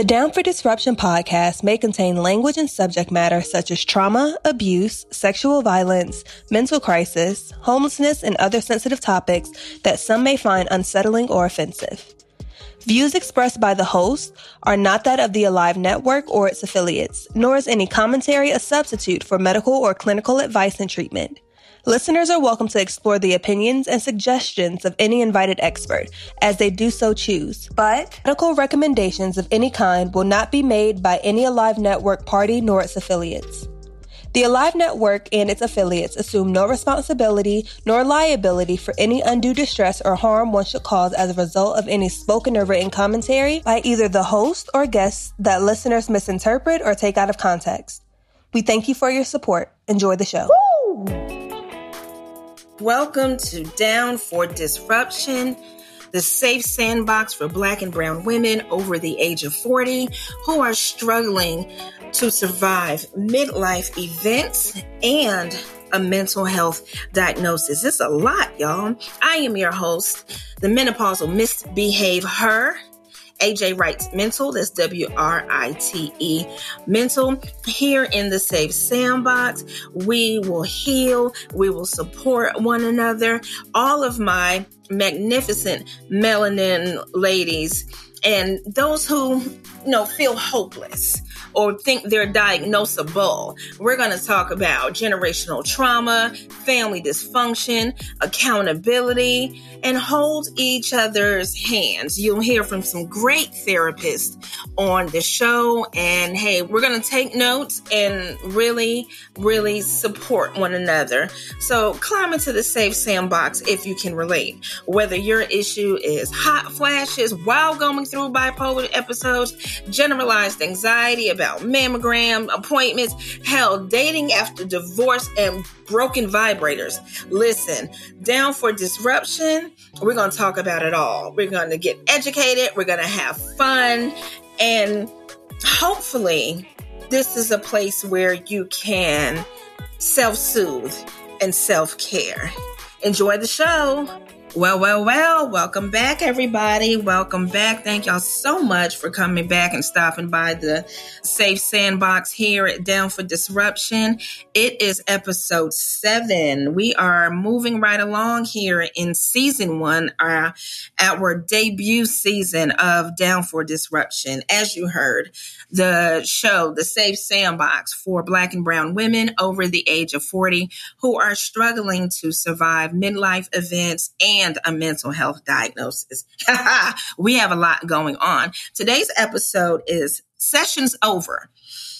The Down for Disruption podcast may contain language and subject matter such as trauma, abuse, sexual violence, mental crisis, homelessness, and other sensitive topics that some may find unsettling or offensive. Views expressed by the host are not that of the Alive Network or its affiliates, nor is any commentary a substitute for medical or clinical advice and treatment. Listeners are welcome to explore the opinions and suggestions of any invited expert as they do so choose. But medical recommendations of any kind will not be made by any Alive Network party nor its affiliates. The Alive Network and its affiliates assume no responsibility nor liability for any undue distress or harm one should cause as a result of any spoken or written commentary by either the host or guests that listeners misinterpret or take out of context. We thank you for your support. Enjoy the show. Woo! Welcome to Down for Disruption, the safe sandbox for Black and Brown women over the age of 40 who are struggling to survive midlife events and a mental health diagnosis. It's a lot, y'all. I am your host, the menopausal misbehave her AJ Writes Mental. That's W R I T E Mental. Here in the Safe Sandbox, we will heal, we will support one another. All of my magnificent melanin ladies and those who you know feel hopeless or think they're diagnosable. We're going to talk about generational trauma, family dysfunction, accountability, and hold each other's hands. You'll hear from some great therapists on the show. And hey, we're going to take notes and really, really support one another. So climb into the safe sandbox if you can relate. Whether your issue is hot flashes while going through bipolar episodes, generalized anxiety about mammogram appointments, hell, dating after divorce, and broken vibrators. Listen, down for disruption. We're going to talk about it all. We're going to get educated. We're going to have fun. And hopefully, this is a place where you can self soothe and self care. Enjoy the show. Well, well, well, welcome back, everybody. Welcome back. Thank y'all so much for coming back and stopping by the Safe Sandbox here at Down for Disruption. It is episode seven. We are moving right along here in season one, our, our debut season of Down for Disruption. As you heard, the show, the Safe Sandbox for Black and Brown women over the age of 40 who are struggling to survive midlife events and and a mental health diagnosis. we have a lot going on. Today's episode is Sessions Over.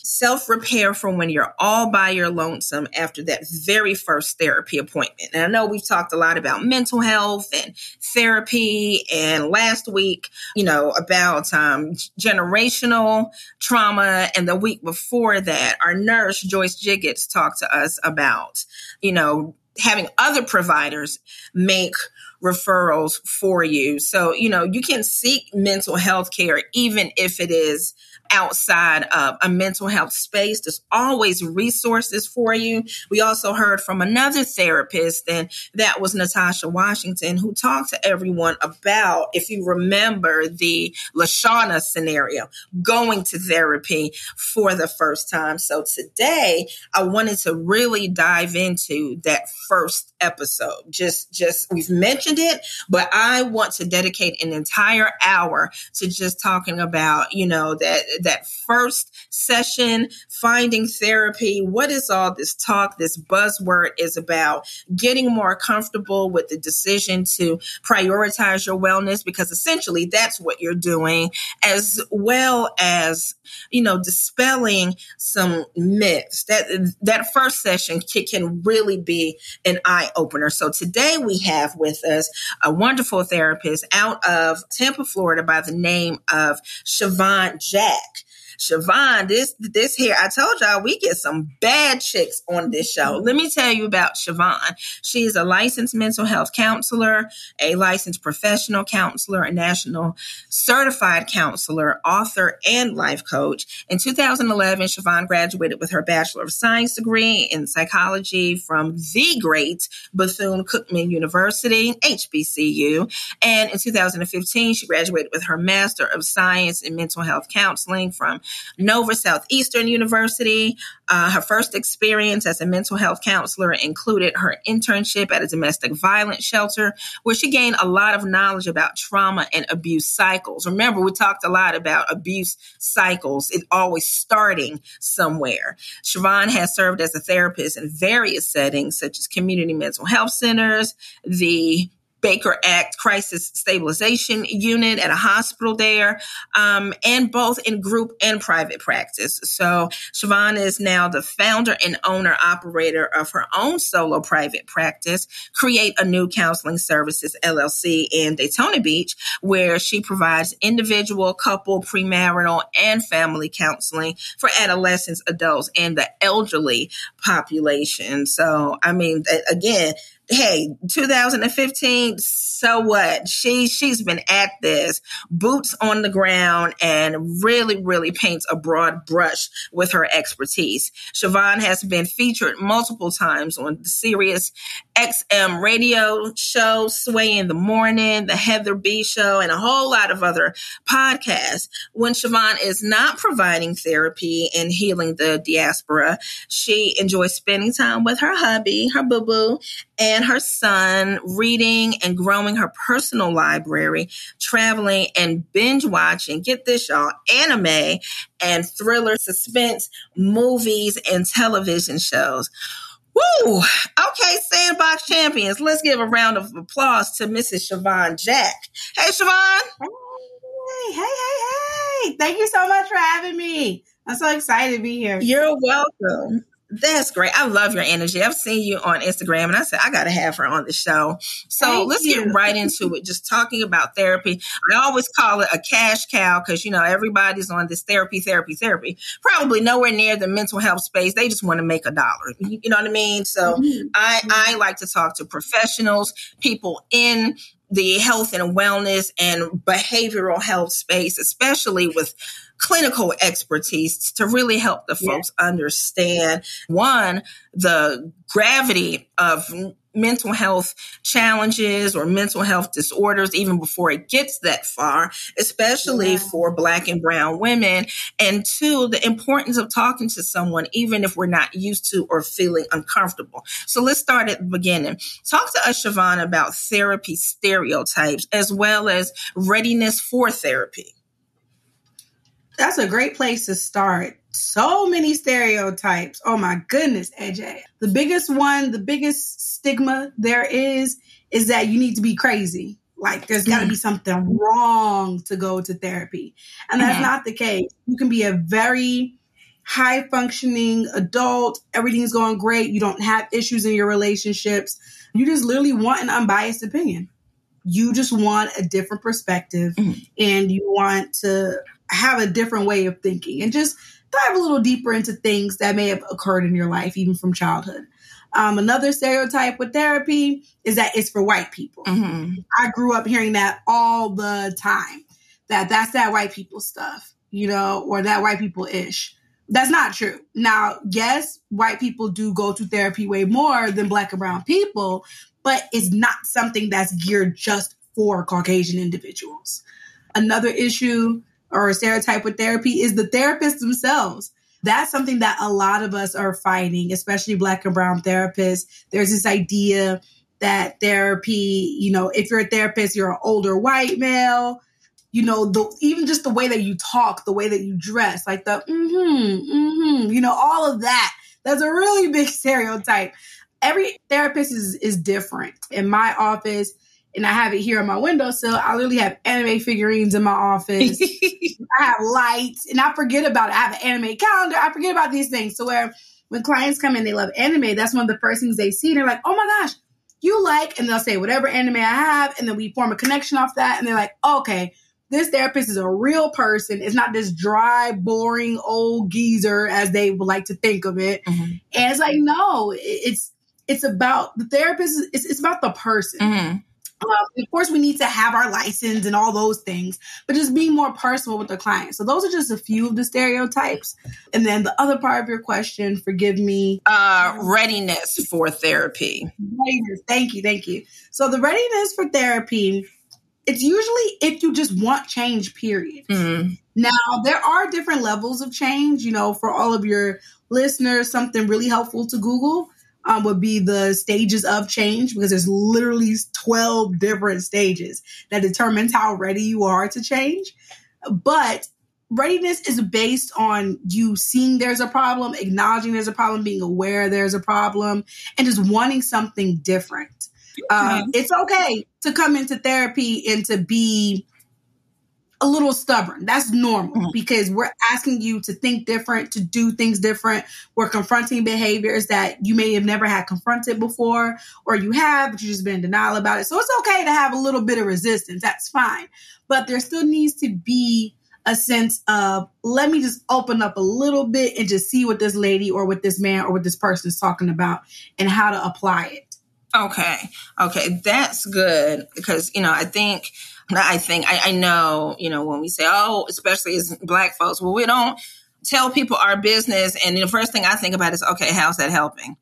Self repair from when you're all by your lonesome after that very first therapy appointment. And I know we've talked a lot about mental health and therapy, and last week, you know, about um, generational trauma. And the week before that, our nurse, Joyce Jiggets, talked to us about, you know, having other providers make referrals for you. So, you know, you can seek mental health care even if it is outside of a mental health space. There's always resources for you. We also heard from another therapist, and that was Natasha Washington, who talked to everyone about, if you remember, the Lashana scenario, going to therapy for the first time. So today, I wanted to really dive into that first episode. Just, just, we've mentioned it, but I want to dedicate an entire hour to just talking about, you know, that that first session, finding therapy. What is all this talk, this buzzword is about? Getting more comfortable with the decision to prioritize your wellness because essentially that's what you're doing, as well as, you know, dispelling some myths. That that first session can really be an eye opener. So today we have with us a wonderful therapist out of Tampa, Florida by the name of Shavon Jack. Shavon, this this here, I told y'all we get some bad chicks on this show. Let me tell you about Shavon. She is a licensed mental health counselor, a licensed professional counselor, a national certified counselor, author, and life coach. In 2011, Shavon graduated with her Bachelor of Science degree in psychology from the great Bethune Cookman University, HBCU. And in 2015, she graduated with her Master of Science in Mental Health Counseling from Nova Southeastern University. Uh, her first experience as a mental health counselor included her internship at a domestic violence shelter, where she gained a lot of knowledge about trauma and abuse cycles. Remember, we talked a lot about abuse cycles, it always starting somewhere. Shavon has served as a therapist in various settings, such as community mental health centers, the Baker Act Crisis Stabilization Unit at a hospital there, um, and both in group and private practice. So Shavon is now the founder and owner operator of her own solo private practice, Create a New Counseling Services LLC in Daytona Beach, where she provides individual, couple, premarital, and family counseling for adolescents, adults, and the elderly population. So, I mean, again, hey, 2015, so what? She she's been at this, boots on the ground, and really, really paints a broad brush with her expertise. Shavon has been featured multiple times on the Sirius XM radio show, Sway in the Morning, the Heather B show, and a whole lot of other podcasts. When Shavon is not providing therapy and healing the diaspora, she enjoys spending time with her hubby, her boo-boo, and her son, reading and growing her personal library, traveling and binge watching, get this y'all, anime and thriller, suspense, movies, and television shows. Woo! Okay, Sandbox Champions, let's give a round of applause to Mrs. Shavon Jack. Hey, Shavon. Hey, hey, hey, hey. Thank you so much for having me. I'm so excited to be here. You're welcome. That's great. I love your energy. I've seen you on Instagram and I said, I got to have her on the show. So Thank let's you. get right into it. Just talking about therapy. I always call it a cash cow because, you know, everybody's on this therapy, therapy, therapy. Probably nowhere near the mental health space. They just want to make a dollar. You know what I mean? So mm-hmm. I, I like to talk to professionals, people in the health and wellness and behavioral health space, especially with clinical expertise to really help the folks yeah. understand one, the gravity of mental health challenges or mental health disorders even before it gets that far, especially yeah. for black and brown women. And two, the importance of talking to someone, even if we're not used to or feeling uncomfortable. So let's start at the beginning. Talk to us, Shavon, about therapy stereotypes as well as readiness for therapy that's a great place to start. So many stereotypes. Oh my goodness, AJ. The biggest one, the biggest stigma there is, is that you need to be crazy. Like there's got to be something wrong to go to therapy. And that's mm-hmm. not the case. You can be a very high functioning adult. Everything's going great. You don't have issues in your relationships. You just literally want an unbiased opinion. You just want a different perspective mm-hmm. and you want to have a different way of thinking and just dive a little deeper into things that may have occurred in your life, even from childhood. Um, another stereotype with therapy is that it's for white people. Mm-hmm. I grew up hearing that all the time. That that's that white people stuff, you know, or that white people ish. That's not true. Now, yes, white people do go to therapy way more than black and brown people, but it's not something that's geared just for Caucasian individuals. Another issue or stereotype with therapy is the therapists themselves. That's something that a lot of us are fighting, especially black and brown therapists. There's this idea that therapy, you know, if you're a therapist, you're an older white male. You know, the, even just the way that you talk, the way that you dress, like the mm-hmm, mm-hmm, you know, all of that. That's a really big stereotype. Every therapist is is different. In my office, and I have it here on my windowsill. I literally have anime figurines in my office. I have lights, and I forget about it. I have an anime calendar. I forget about these things. So where when clients come in, they love anime. That's one of the first things they see. They're like, "Oh my gosh, you like?" And they'll say whatever anime I have, and then we form a connection off that. And they're like, "Okay, this therapist is a real person. It's not this dry, boring old geezer as they would like to think of it. Mm-hmm. And it's like, no, it's it's about the therapist. It's, it's about the person. Mm-hmm. Um, of course, we need to have our license and all those things, but just being more personal with the client. So those are just a few of the stereotypes. And then the other part of your question, forgive me, uh, readiness for therapy. Readiness. Thank you, thank you. So the readiness for therapy, it's usually if you just want change. Period. Mm-hmm. Now there are different levels of change. You know, for all of your listeners, something really helpful to Google um, would be the stages of change because there's literally 12 different stages that determines how ready you are to change. But readiness is based on you seeing there's a problem, acknowledging there's a problem, being aware there's a problem, and just wanting something different. Uh, it's okay to come into therapy and to be a little stubborn. That's normal mm-hmm. because we're asking you to think different, to do things different. We're confronting behaviors that you may have never had confronted before, or you have, but you just been in denial about it. So it's okay to have a little bit of resistance. That's fine. But there still needs to be a sense of let me just open up a little bit and just see what this lady or what this man or what this person is talking about and how to apply it. Okay. Okay. That's good because, you know, I think I think I, I know, you know, when we say, oh, especially as black folks, well, we don't tell people our business. And the first thing I think about is, okay, how's that helping?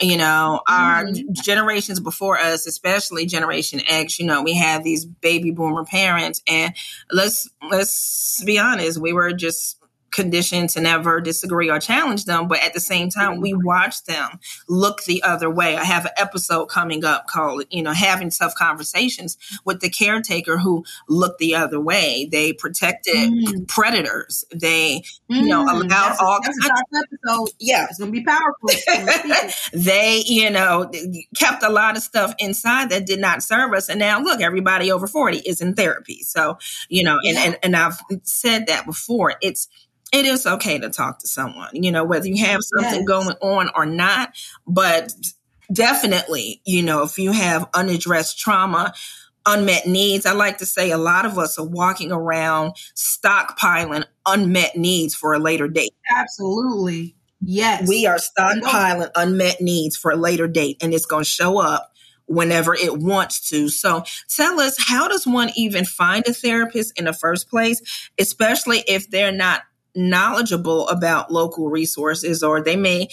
You know, our mm-hmm. generations before us, especially Generation X, you know, we have these baby boomer parents, and let's let's be honest, we were just conditioned to never disagree or challenge them, but at the same time, we watch them look the other way. I have an episode coming up called, you know, having tough conversations with the caretaker who looked the other way. They protected mm. predators. They, mm. you know, mm. allowed that's all a, that's episode. Yeah, it's gonna be powerful. they, you know, kept a lot of stuff inside that did not serve us. And now look, everybody over 40 is in therapy. So, you know, and, and, and I've said that before. It's it is okay to talk to someone, you know, whether you have something yes. going on or not. But definitely, you know, if you have unaddressed trauma, unmet needs, I like to say a lot of us are walking around stockpiling unmet needs for a later date. Absolutely. Yes. We are stockpiling unmet needs for a later date, and it's going to show up whenever it wants to. So tell us, how does one even find a therapist in the first place, especially if they're not knowledgeable about local resources or they may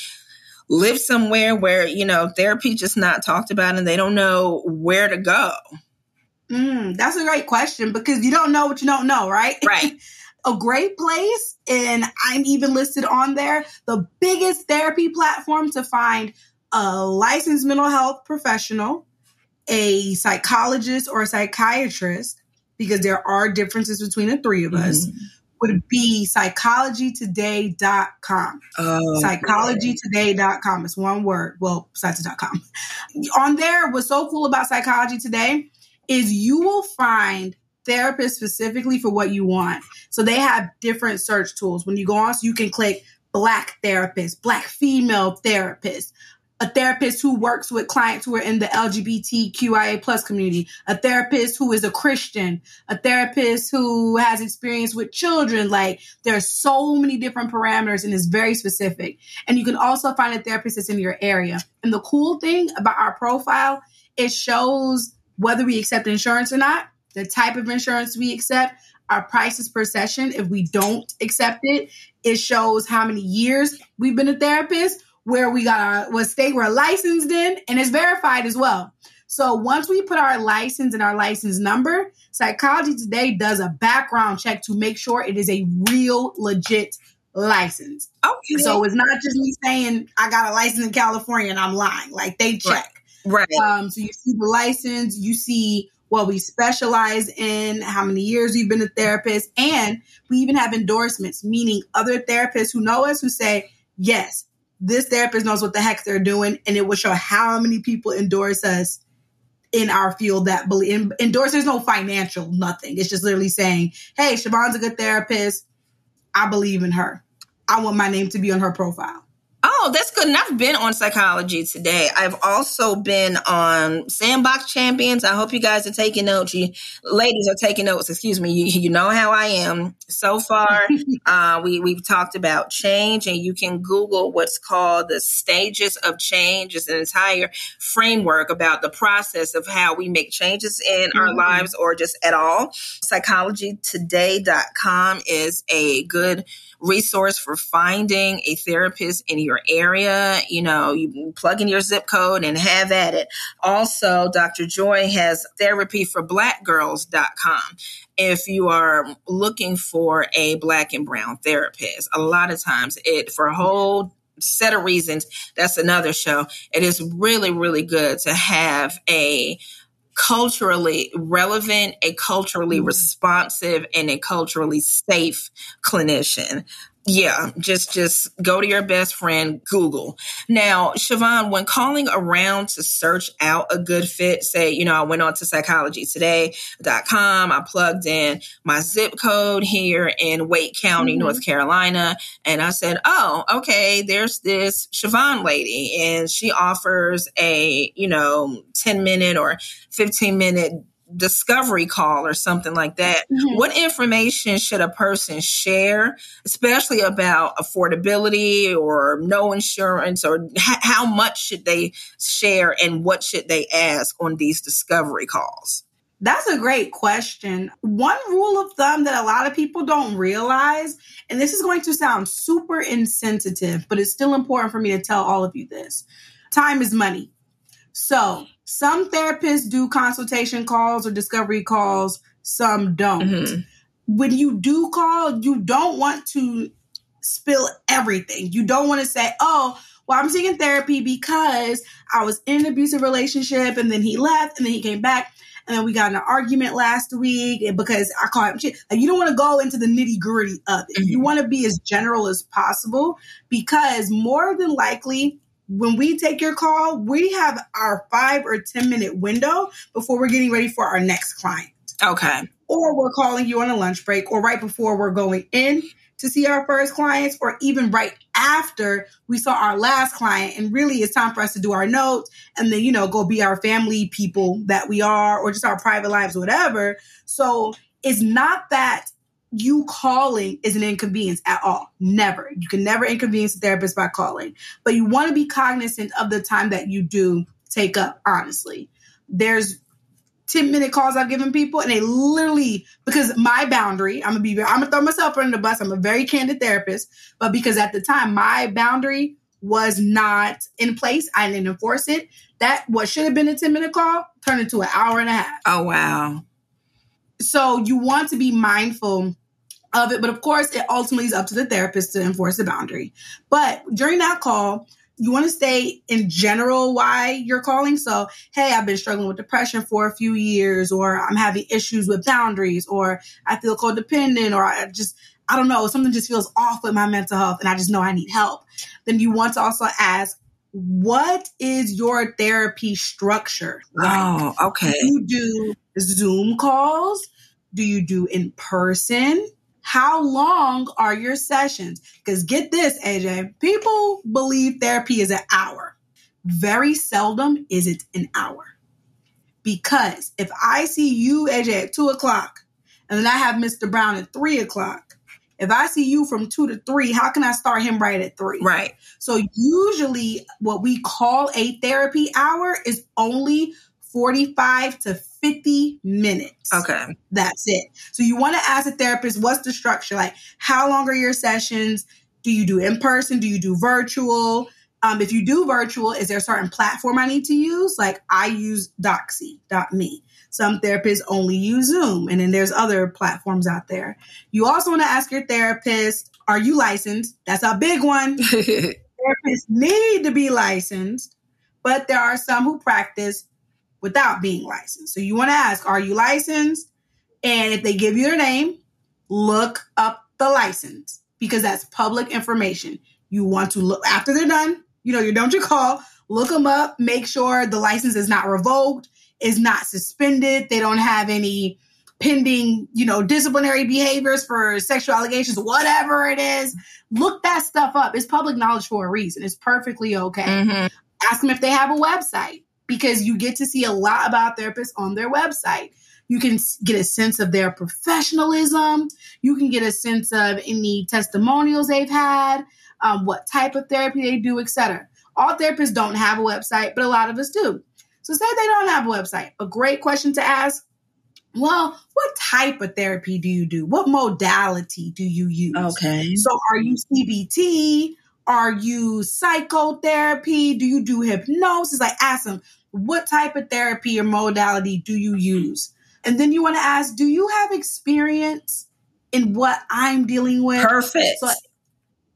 live somewhere where you know therapy just not talked about and they don't know where to go. Mm, that's a great question because you don't know what you don't know right? Right. A great place and i'm even listed on there the biggest therapy platform to find a licensed mental health professional a psychologist or a psychiatrist because there are differences between the three of us. Mm-hmm would be psychologytoday.com. Oh, psychologytoday.com. It's one word. Well, besides .com. On there, what's so cool about Psychology Today is you will find therapists specifically for what you want. So they have different search tools. When you go on, so you can click black therapist, black female therapist, a therapist who works with clients who are in the LGBTQIA plus community, a therapist who is a Christian, a therapist who has experience with children. Like there are so many different parameters and it's very specific. And you can also find a therapist that's in your area. And the cool thing about our profile, it shows whether we accept insurance or not, the type of insurance we accept, our prices per session. If we don't accept it, it shows how many years we've been a therapist where we got our what state we're licensed in, and it's verified as well. So once we put our license and our license number, Psychology Today does a background check to make sure it is a real, legit license. Okay. So it's not just me saying I got a license in California and I'm lying. Like they check. Right. Um, so you see the license, you see what we specialize in, how many years you've been a therapist, and we even have endorsements, meaning other therapists who know us who say, yes, this therapist knows what the heck they're doing, and it will show how many people endorse us in our field that believe endorse. There's no financial nothing. It's just literally saying, "Hey, Shavon's a good therapist. I believe in her. I want my name to be on her profile." Oh, that's good. And I've been on Psychology Today. I've also been on Sandbox Champions. I hope you guys are taking notes. You ladies are taking notes. Excuse me. You, you know how I am. So far, uh, we we've talked about change, and you can Google what's called the stages of change. It's an entire framework about the process of how we make changes in mm-hmm. our lives or just at all. Psychologytoday.com is a good resource for finding a therapist in your area. You know, you plug in your zip code and have at it. Also, Dr. Joy has therapy for blackgirls.com. If you are looking for a black and brown therapist, a lot of times it for a whole set of reasons, that's another show. It is really, really good to have a culturally relevant, a culturally mm-hmm. responsive, and a culturally safe clinician yeah, just just go to your best friend, Google. Now, Shavon, when calling around to search out a good fit, say, you know, I went on to psychologytoday.com, I plugged in my zip code here in Wake County, mm-hmm. North Carolina, and I said, Oh, okay, there's this Shavon lady, and she offers a, you know, 10 minute or 15 minute discovery call or something like that, mm-hmm. what information should a person share, especially about affordability or no insurance, or h- how much should they share and what should they ask on these discovery calls? That's a great question. One rule of thumb that a lot of people don't realize, and this is going to sound super insensitive, but it's still important for me to tell all of you this time is money. So, some therapists do consultation calls or discovery calls, some don't. Mm-hmm. When you do call, you don't want to spill everything. You don't want to say, oh, well, I'm seeking therapy because I was in an abusive relationship and then he left and then he came back and then we got in an argument last week because I called him shit. Like, you don't want to go into the nitty gritty of it. Mm-hmm. You want to be as general as possible because more than likely when we take your call, we have our five or 10 minute window before we're getting ready for our next client. Okay. Or we're calling you on a lunch break or right before we're going in to see our first clients or even right after we saw our last client and really it's time for us to do our notes and then you know go be our family people that we are or just our private lives whatever so it's not that you calling is an inconvenience at all. Never. You can never inconvenience a therapist by calling. But you want to be cognizant of the time that you do take up, honestly. There's 10 minute calls I've given people, and they literally, because my boundary, I'm gonna be, I'm gonna throw myself under the bus. I'm a very candid therapist, but because at the time my boundary was not in place, I didn't enforce it. That what should have been a 10 minute call turned into an hour and a half. Oh, wow. So you want to be mindful of it. But of course, it ultimately is up to the therapist to enforce the boundary. But during that call, you want to say in general why you're calling. So, hey, I've been struggling with depression for a few years, or I'm having issues with boundaries, or I feel codependent, or I just, I don't know, something just feels off with my mental health and I just know I need help. Then you want to also ask, what is your therapy structure? Like? Oh, okay. Do you do Zoom calls? Do you do in person? How long are your sessions? Because get this, AJ, people believe therapy is an hour. Very seldom is it an hour. Because if I see you, AJ, at two o'clock, and then I have Mr. Brown at three o'clock, if I see you from two to three, how can I start him right at three? Right. So usually what we call a therapy hour is only 45 to 50 minutes. Okay. That's it. So you want to ask a therapist, what's the structure? Like, how long are your sessions? Do you do in person? Do you do virtual? Um, if you do virtual, is there a certain platform I need to use? Like I use Doxy.me. Some therapists only use Zoom, and then there's other platforms out there. You also want to ask your therapist, are you licensed? That's a big one. therapists need to be licensed, but there are some who practice without being licensed. So you want to ask, are you licensed? And if they give you their name, look up the license because that's public information. You want to look after they're done, you know, you don't your call, look them up, make sure the license is not revoked, is not suspended, they don't have any pending, you know, disciplinary behaviors for sexual allegations, whatever it is. Look that stuff up. It's public knowledge for a reason. It's perfectly okay. Mm-hmm. Ask them if they have a website because you get to see a lot about therapists on their website. You can get a sense of their professionalism. You can get a sense of any testimonials they've had, um, what type of therapy they do, etc. All therapists don't have a website, but a lot of us do. So say they don't have a website. A great question to ask. Well, what type of therapy do you do? What modality do you use? Okay. So are you CBT? Are you psychotherapy? Do you do hypnosis? Like ask them, what type of therapy or modality do you use? And then you want to ask, do you have experience in what I'm dealing with? Perfect. So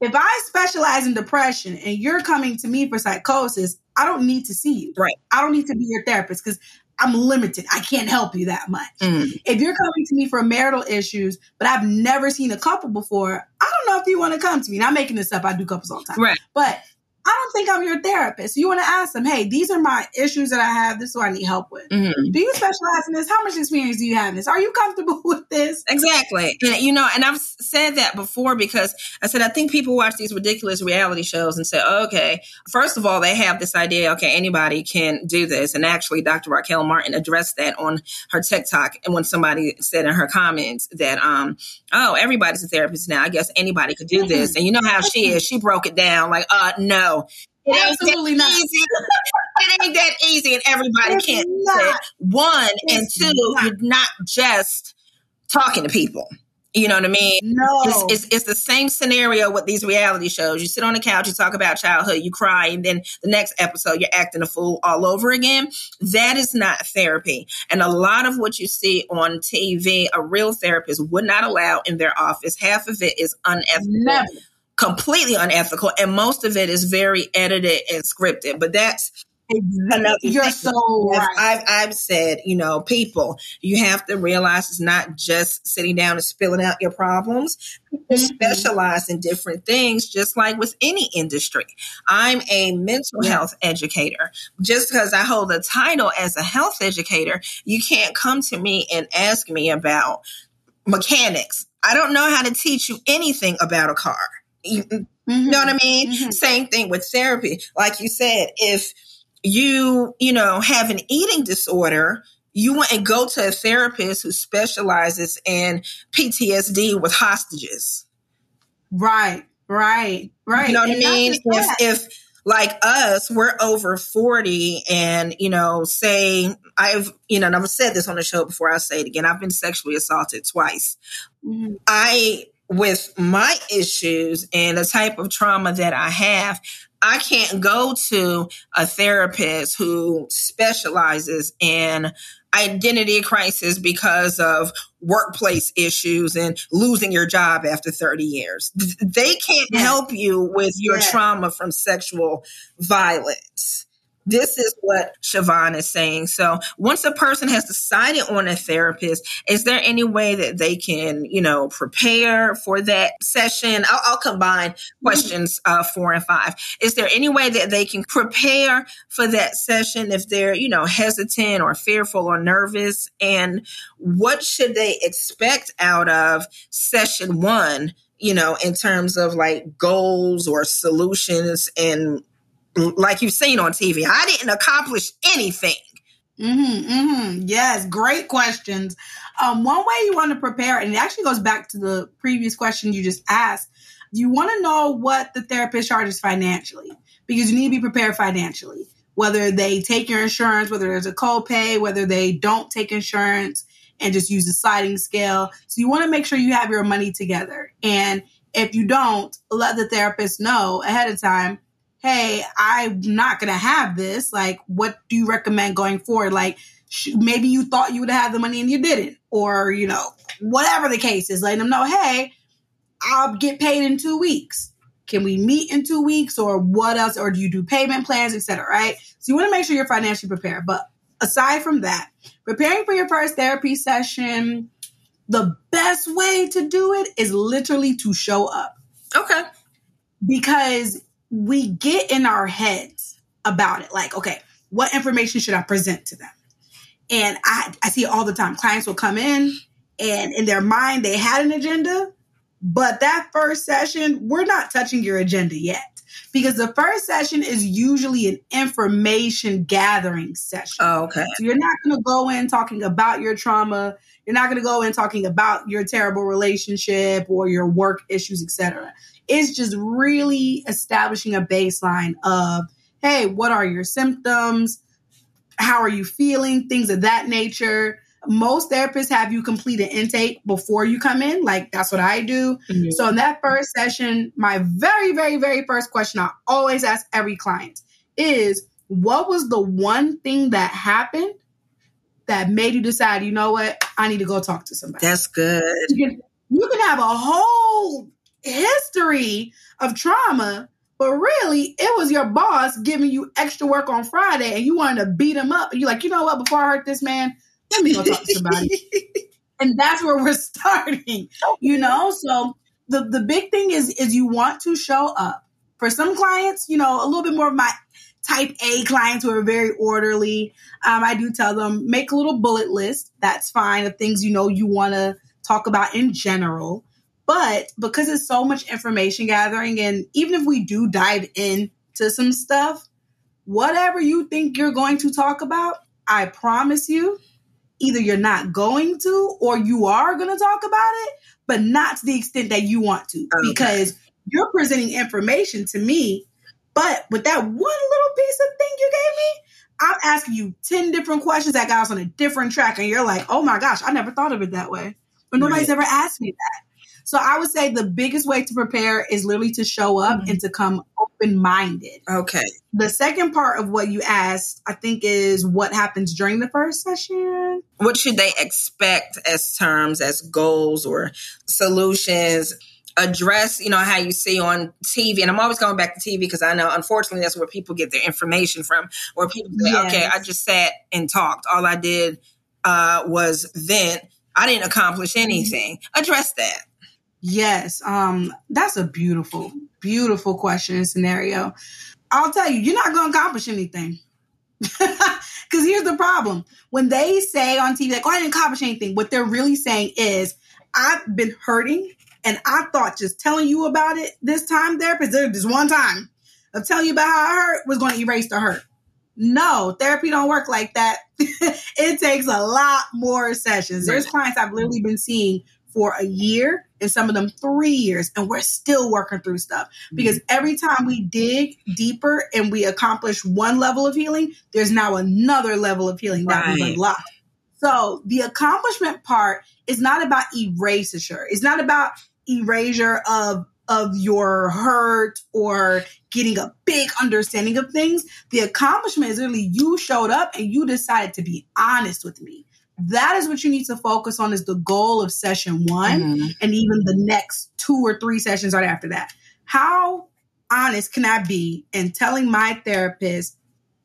if I specialize in depression and you're coming to me for psychosis, I don't need to see you. Right. I don't need to be your therapist because I'm limited. I can't help you that much. Mm. If you're coming to me for marital issues, but I've never seen a couple before, I don't know if you want to come to me. Not making this up. I do couples all the time. Right. But I don't think I'm your therapist. You want to ask them, hey, these are my issues that I have. This is what I need help with. Mm-hmm. Do you specialize in this? How much experience do you have in this? Are you comfortable with this? Exactly. And, you know, and I've said that before because I said, I think people watch these ridiculous reality shows and say, okay, first of all, they have this idea, okay, anybody can do this. And actually, Dr. Raquel Martin addressed that on her TikTok. And when somebody said in her comments that, um, oh, everybody's a therapist now, I guess anybody could do this. And you know how she is. She broke it down like, uh, no, it Absolutely not. Easy. it ain't that easy, and everybody it's can't. One it's and two, not. you're not just talking to people. You know what I mean? No. It's, it's, it's, the same scenario with these reality shows. You sit on the couch, you talk about childhood, you cry, and then the next episode, you're acting a fool all over again. That is not therapy. And a lot of what you see on TV, a real therapist would not allow in their office. Half of it is unethical. Never completely unethical and most of it is very edited and scripted but that's another you're so right. I've, I've said you know people you have to realize it's not just sitting down and spilling out your problems people mm-hmm. specialize in different things just like with any industry i'm a mental yeah. health educator just because i hold a title as a health educator you can't come to me and ask me about mechanics i don't know how to teach you anything about a car you mm-hmm. know what I mean? Mm-hmm. Same thing with therapy. Like you said, if you, you know, have an eating disorder, you want to go to a therapist who specializes in PTSD with hostages. Right, right, right. You know what and I mean? If, if like us, we're over 40 and, you know, say I've, you know, and I've said this on the show before, I'll say it again. I've been sexually assaulted twice. Mm-hmm. I with my issues and the type of trauma that I have, I can't go to a therapist who specializes in identity crisis because of workplace issues and losing your job after 30 years. They can't help you with your yeah. trauma from sexual violence. This is what Shavon is saying. So once a person has decided on a therapist, is there any way that they can, you know, prepare for that session? I'll, I'll combine questions uh, four and five. Is there any way that they can prepare for that session if they're, you know, hesitant or fearful or nervous? And what should they expect out of session one? you know, in terms of like goals or solutions and like you've seen on TV. I didn't accomplish anything. Mm-hmm, mm-hmm. Yes, great questions. Um, one way you want to prepare, and it actually goes back to the previous question you just asked. You want to know what the therapist charges financially because you need to be prepared financially. Whether they take your insurance, whether there's a copay, whether they don't take insurance and just use a sliding scale. So you want to make sure you have your money together. And if you don't, let the therapist know ahead of time hey, I'm not going to have this. Like, what do you recommend going forward? Like, sh- maybe you thought you would have the money and you didn't, or, you know, whatever the case is, letting them know, hey, I'll get paid in two weeks. Can we meet in two weeks or what else? Or do you do payment plans, etc. right? So you want to make sure you're financially prepared. But aside from that, preparing for your first therapy session, the best way to do it is literally to show up. Okay. Because we get in our heads about it. Like, okay, what information should I present to them? And I, I see all the time. Clients will come in and in their mind they had an agenda, but that first session, we're not touching your agenda yet. Because the first session is usually an information gathering session. Oh, okay. So you're not going to go in talking about your trauma. You're not going to go in talking about your terrible relationship or your work issues, etc. It's just really establishing a baseline of, hey, what are your symptoms? How are you feeling? Things of that nature most therapists have you complete an intake before you come in. Like that's what I do. Mm-hmm. So in that first session, my very, very, very first question I always ask every client is what was the one thing that happened that made you decide, you know what, I need to go talk to somebody. That's good. You can, you can have a whole history of trauma, but really it was your boss giving you extra work on Friday and you wanted to beat him up. And you're like, you know what, before I hurt this man, let me go talk to somebody. and that's where we're starting, you know? So the, the big thing is, is you want to show up. For some clients, you know, a little bit more of my type A clients who are very orderly, um, I do tell them make a little bullet list. That's fine of things you know you want to talk about in general. But because it's so much information gathering, and even if we do dive into some stuff, whatever you think you're going to talk about, I promise you, either you're not going to or you are going to talk about it, but not to the extent that you want to okay. because you're presenting information to me. But with that one little piece of thing you gave me, I'm asking you 10 different questions that got us on a different track. And you're like, oh my gosh, I never thought of it that way. But nobody's right. ever asked me that. So I would say the biggest way to prepare is literally to show up mm-hmm. and to come open minded. Okay. The second part of what you asked, I think, is what happens during the first session. What should they expect as terms, as goals or solutions? address, you know, how you see on TV. And I'm always going back to TV because I know, unfortunately, that's where people get their information from. Where people say, yes. okay, I just sat and talked. All I did uh, was vent. I didn't accomplish anything. Address that. Yes, um, that's a beautiful, beautiful question and scenario. I'll tell you, you're not going to accomplish anything. Because here's the problem: when they say on TV, like, "Oh, I didn't accomplish anything," what they're really saying is, "I've been hurting, and I thought just telling you about it this time, therapist, this one time of telling you about how I hurt was going to erase the hurt." No, therapy don't work like that. it takes a lot more sessions. There's clients I've literally been seeing for a year and some of them three years, and we're still working through stuff mm-hmm. because every time we dig deeper and we accomplish one level of healing, there's now another level of healing that right. we've unlocked. So the accomplishment part is not about erasure. It's not about erasure of of your hurt or getting a big understanding of things. The accomplishment is really you showed up and you decided to be honest with me that is what you need to focus on is the goal of session one mm-hmm. and even the next two or three sessions right after that. How honest can I be in telling my therapist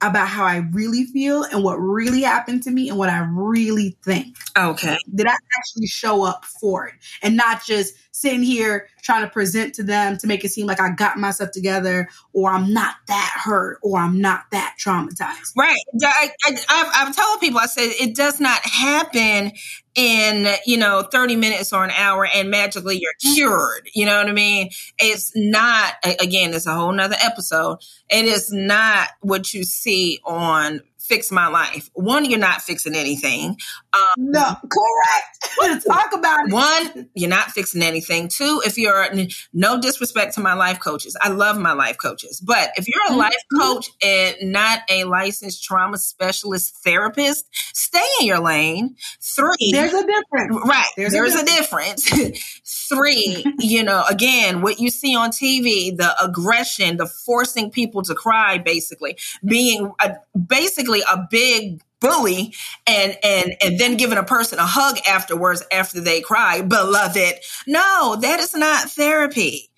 about how I really feel and what really happened to me and what I really think. Okay. Did I actually show up for it and not just sitting here trying to present to them to make it seem like I got myself together or I'm not that hurt or I'm not that traumatized. Right. I, I, I've told people, I said, it does not happen in you know 30 minutes or an hour and magically you're mm-hmm. cured you know what i mean it's not again it's a whole nother episode it is not what you see on fix my life. One, you're not fixing anything. Um, no, correct. Talk about it. One, you're not fixing anything. Two, if you're no disrespect to my life coaches, I love my life coaches, but if you're a mm-hmm. life coach and not a licensed trauma specialist therapist, stay in your lane. Three, there's a difference. Right, there's, there's a difference. A difference. Three, you know, again, what you see on TV, the aggression, the forcing people to cry, basically being a, basically a big bully and and and then giving a person a hug afterwards after they cry beloved no that is not therapy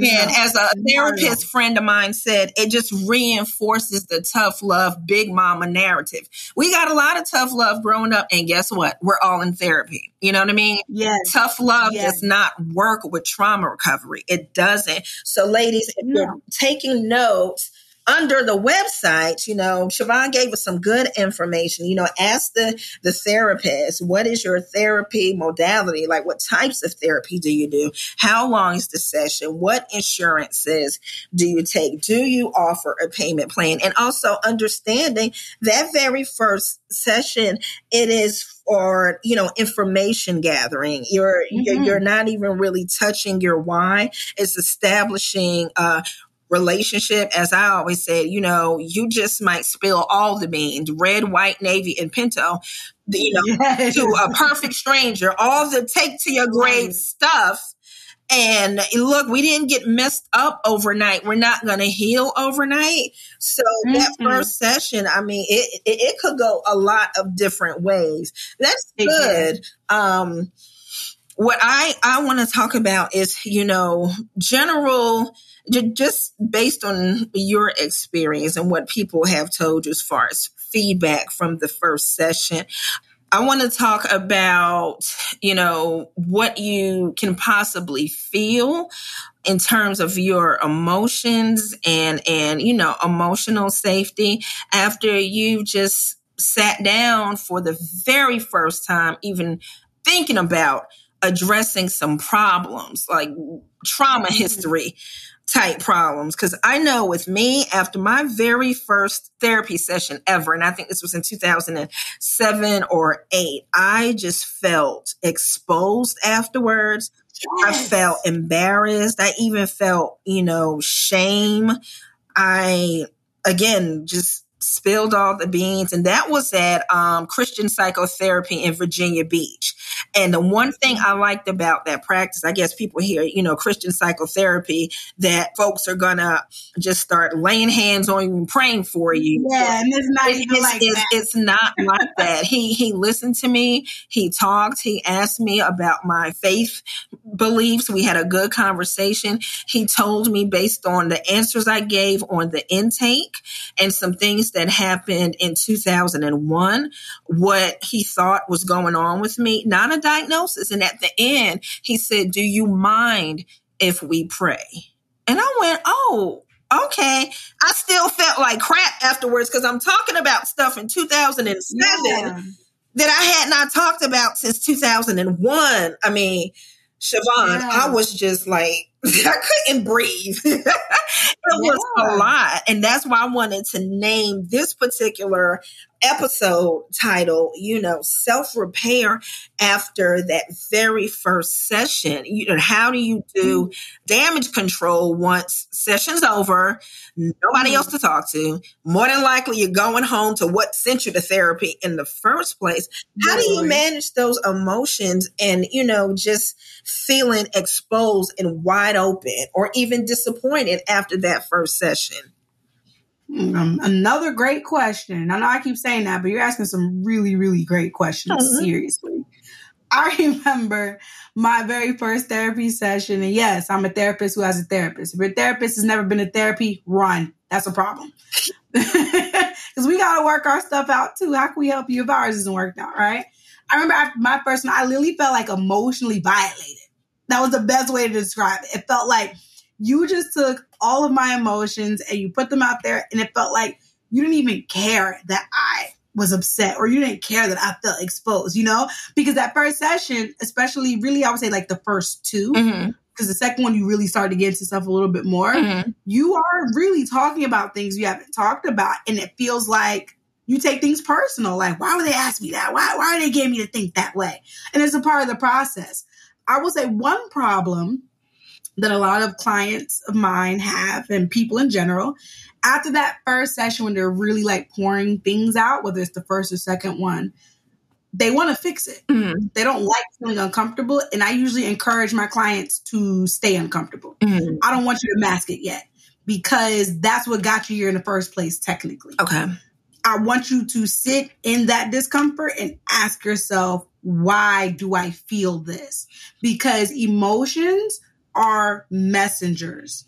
and as a therapist friend of mine said, it just reinforces the tough love, big mama narrative. We got a lot of tough love growing up, and guess what? We're all in therapy. You know what I mean? Yes. Tough love yes. does not work with trauma recovery. It doesn't. So, ladies, if you're taking notes, under the website, you know, Shavon gave us some good information. You know, ask the the therapist, what is your therapy modality? Like, what types of therapy do you do? How long is the session? What insurances do you take? Do you offer a payment plan? And also understanding that very first session, it is for you know information gathering you're mm-hmm. you're, you're, not even really touching your why it's establishing uh relationship, as I always said, you know, you just might spill all the beans, red, white, navy, and pinto, you know, yes. to a perfect stranger, all the take to your grade stuff. And look, we didn't get messed up overnight. We're not going to heal overnight. So mm-hmm. that first session, I mean, it, it, it could go a lot of different ways. That's good. Um, what I, I want to talk about is, you know, general just based on your experience and what people have told you as far as feedback from the first session, I want to talk about, you know, what you can possibly feel in terms of your emotions and, and, you know, emotional safety after you just sat down for the very first time, even thinking about addressing some problems like trauma mm-hmm. history type problems. Cause I know with me, after my very first therapy session ever, and I think this was in 2007 or eight, I just felt exposed afterwards. Yes. I felt embarrassed. I even felt, you know, shame. I, again, just spilled all the beans and that was at um, christian psychotherapy in virginia beach. And the one thing i liked about that practice i guess people hear you know christian psychotherapy that folks are gonna just start laying hands on you and praying for you. Yeah and it's not it's, like it's, that. it's not like that. He he listened to me. He talked. He asked me about my faith beliefs. We had a good conversation. He told me based on the answers i gave on the intake and some things things that happened in 2001, what he thought was going on with me, not a diagnosis. And at the end, he said, Do you mind if we pray? And I went, Oh, okay. I still felt like crap afterwards because I'm talking about stuff in 2007 yeah. that I had not talked about since 2001. I mean, Shavon, yeah. I was just like, I couldn't breathe. it was a lot. And that's why I wanted to name this particular episode title, you know, self repair after that very first session. You know, how do you do mm-hmm. damage control once session's over? Nobody mm-hmm. else to talk to. More than likely, you're going home to what sent you to therapy in the first place. How do you manage those emotions and, you know, just feeling exposed and wide open or even disappointed after that first session? Um, another great question. I know I keep saying that, but you're asking some really, really great questions. Uh-huh. Seriously. I remember my very first therapy session. And yes, I'm a therapist who has a therapist. If your therapist has never been to therapy, run. That's a problem. Because we got to work our stuff out too. How can we help you if ours isn't worked out, right? I remember after my first one, I literally felt like emotionally violated. That was the best way to describe it. It felt like you just took all of my emotions and you put them out there and it felt like you didn't even care that I was upset or you didn't care that I felt exposed, you know? Because that first session, especially really, I would say like the first two, because mm-hmm. the second one, you really start to get into stuff a little bit more. Mm-hmm. You are really talking about things you haven't talked about. And it feels like you take things personal. Like, why would they ask me that? Why, why are they getting me to think that way? And it's a part of the process. I will say one problem that a lot of clients of mine have and people in general. After that first session, when they're really like pouring things out, whether it's the first or second one, they want to fix it. Mm-hmm. They don't like feeling uncomfortable. And I usually encourage my clients to stay uncomfortable. Mm-hmm. I don't want you to mask it yet because that's what got you here in the first place, technically. Okay. I want you to sit in that discomfort and ask yourself, why do I feel this? Because emotions are messengers.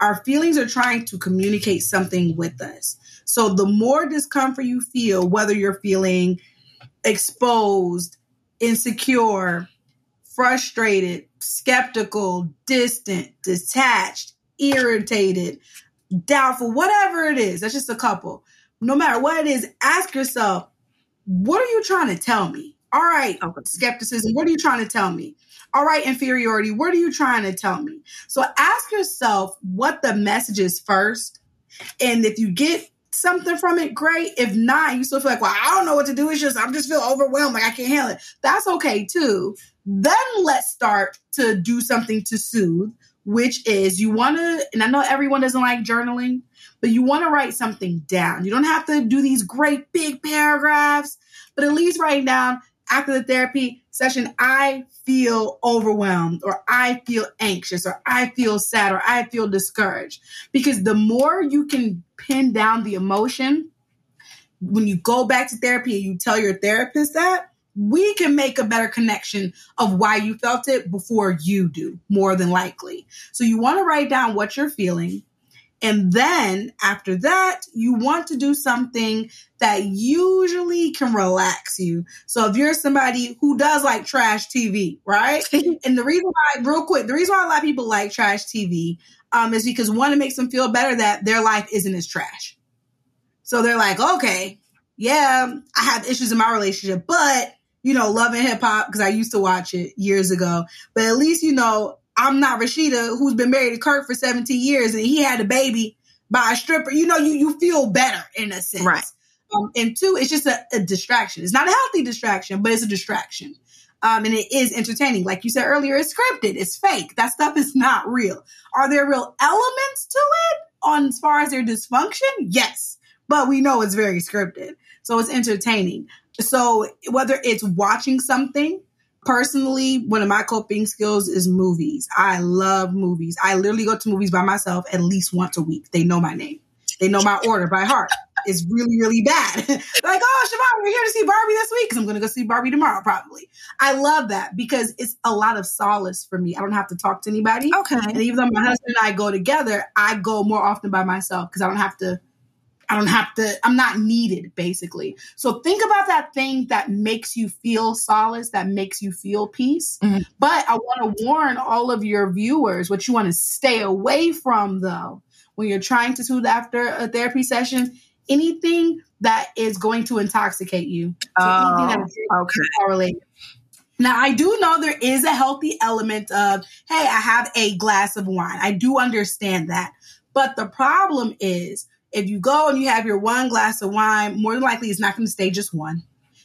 Our feelings are trying to communicate something with us. So the more discomfort you feel, whether you're feeling exposed, insecure, frustrated, skeptical, distant, detached, irritated, doubtful, whatever it is. That's just a couple. No matter what it is, ask yourself, what are you trying to tell me? All right, okay. skepticism, what are you trying to tell me? All right, inferiority, what are you trying to tell me? So ask yourself what the message is first. And if you get something from it, great. If not, you still feel like, well, I don't know what to do. It's just, I'm just feel overwhelmed. Like I can't handle it. That's okay too. Then let's start to do something to soothe, which is you want to, and I know everyone doesn't like journaling, but you want to write something down. You don't have to do these great big paragraphs, but at least write down after the therapy session, I feel overwhelmed or I feel anxious or I feel sad or I feel discouraged. Because the more you can pin down the emotion, when you go back to therapy and you tell your therapist that, we can make a better connection of why you felt it before you do, more than likely. So you want to write down what you're feeling. And then after that, you want to do something that usually can relax you. So if you're somebody who does like trash TV, right? and the reason why, real quick, the reason why a lot of people like trash TV um, is because one, it makes them feel better that their life isn't as trash. So they're like, okay, yeah, I have issues in my relationship, but you know, Love & Hip Hop because I used to watch it years ago. But at least, you know, I'm not Rashida, who's been married to Kurt for 17 years and he had a baby by a stripper. You know, you, you feel better in a sense. Right. Um, and two, it's just a, a, distraction. It's not a healthy distraction, but it's a distraction. Um, and it is entertaining. Like you said earlier, it's scripted. It's fake. That stuff is not real. Are there real elements to it on as far as their dysfunction? Yes. But we know it's very scripted. So it's entertaining. So whether it's watching something personally, one of my coping skills is movies. I love movies. I literally go to movies by myself at least once a week. They know my name. They know my order by heart. It's really, really bad. like, oh, Shavon, we're here to see Barbie this week because I'm going to go see Barbie tomorrow, probably. I love that because it's a lot of solace for me. I don't have to talk to anybody. Okay. And even though my husband and I go together, I go more often by myself because I don't have to I don't have to, I'm not needed basically. So think about that thing that makes you feel solace, that makes you feel peace. Mm-hmm. But I want to warn all of your viewers what you want to stay away from though, when you're trying to soothe after a therapy session, anything that is going to intoxicate you. So oh, okay. Now, I do know there is a healthy element of, hey, I have a glass of wine. I do understand that. But the problem is, if you go and you have your one glass of wine, more than likely it's not going to stay just one.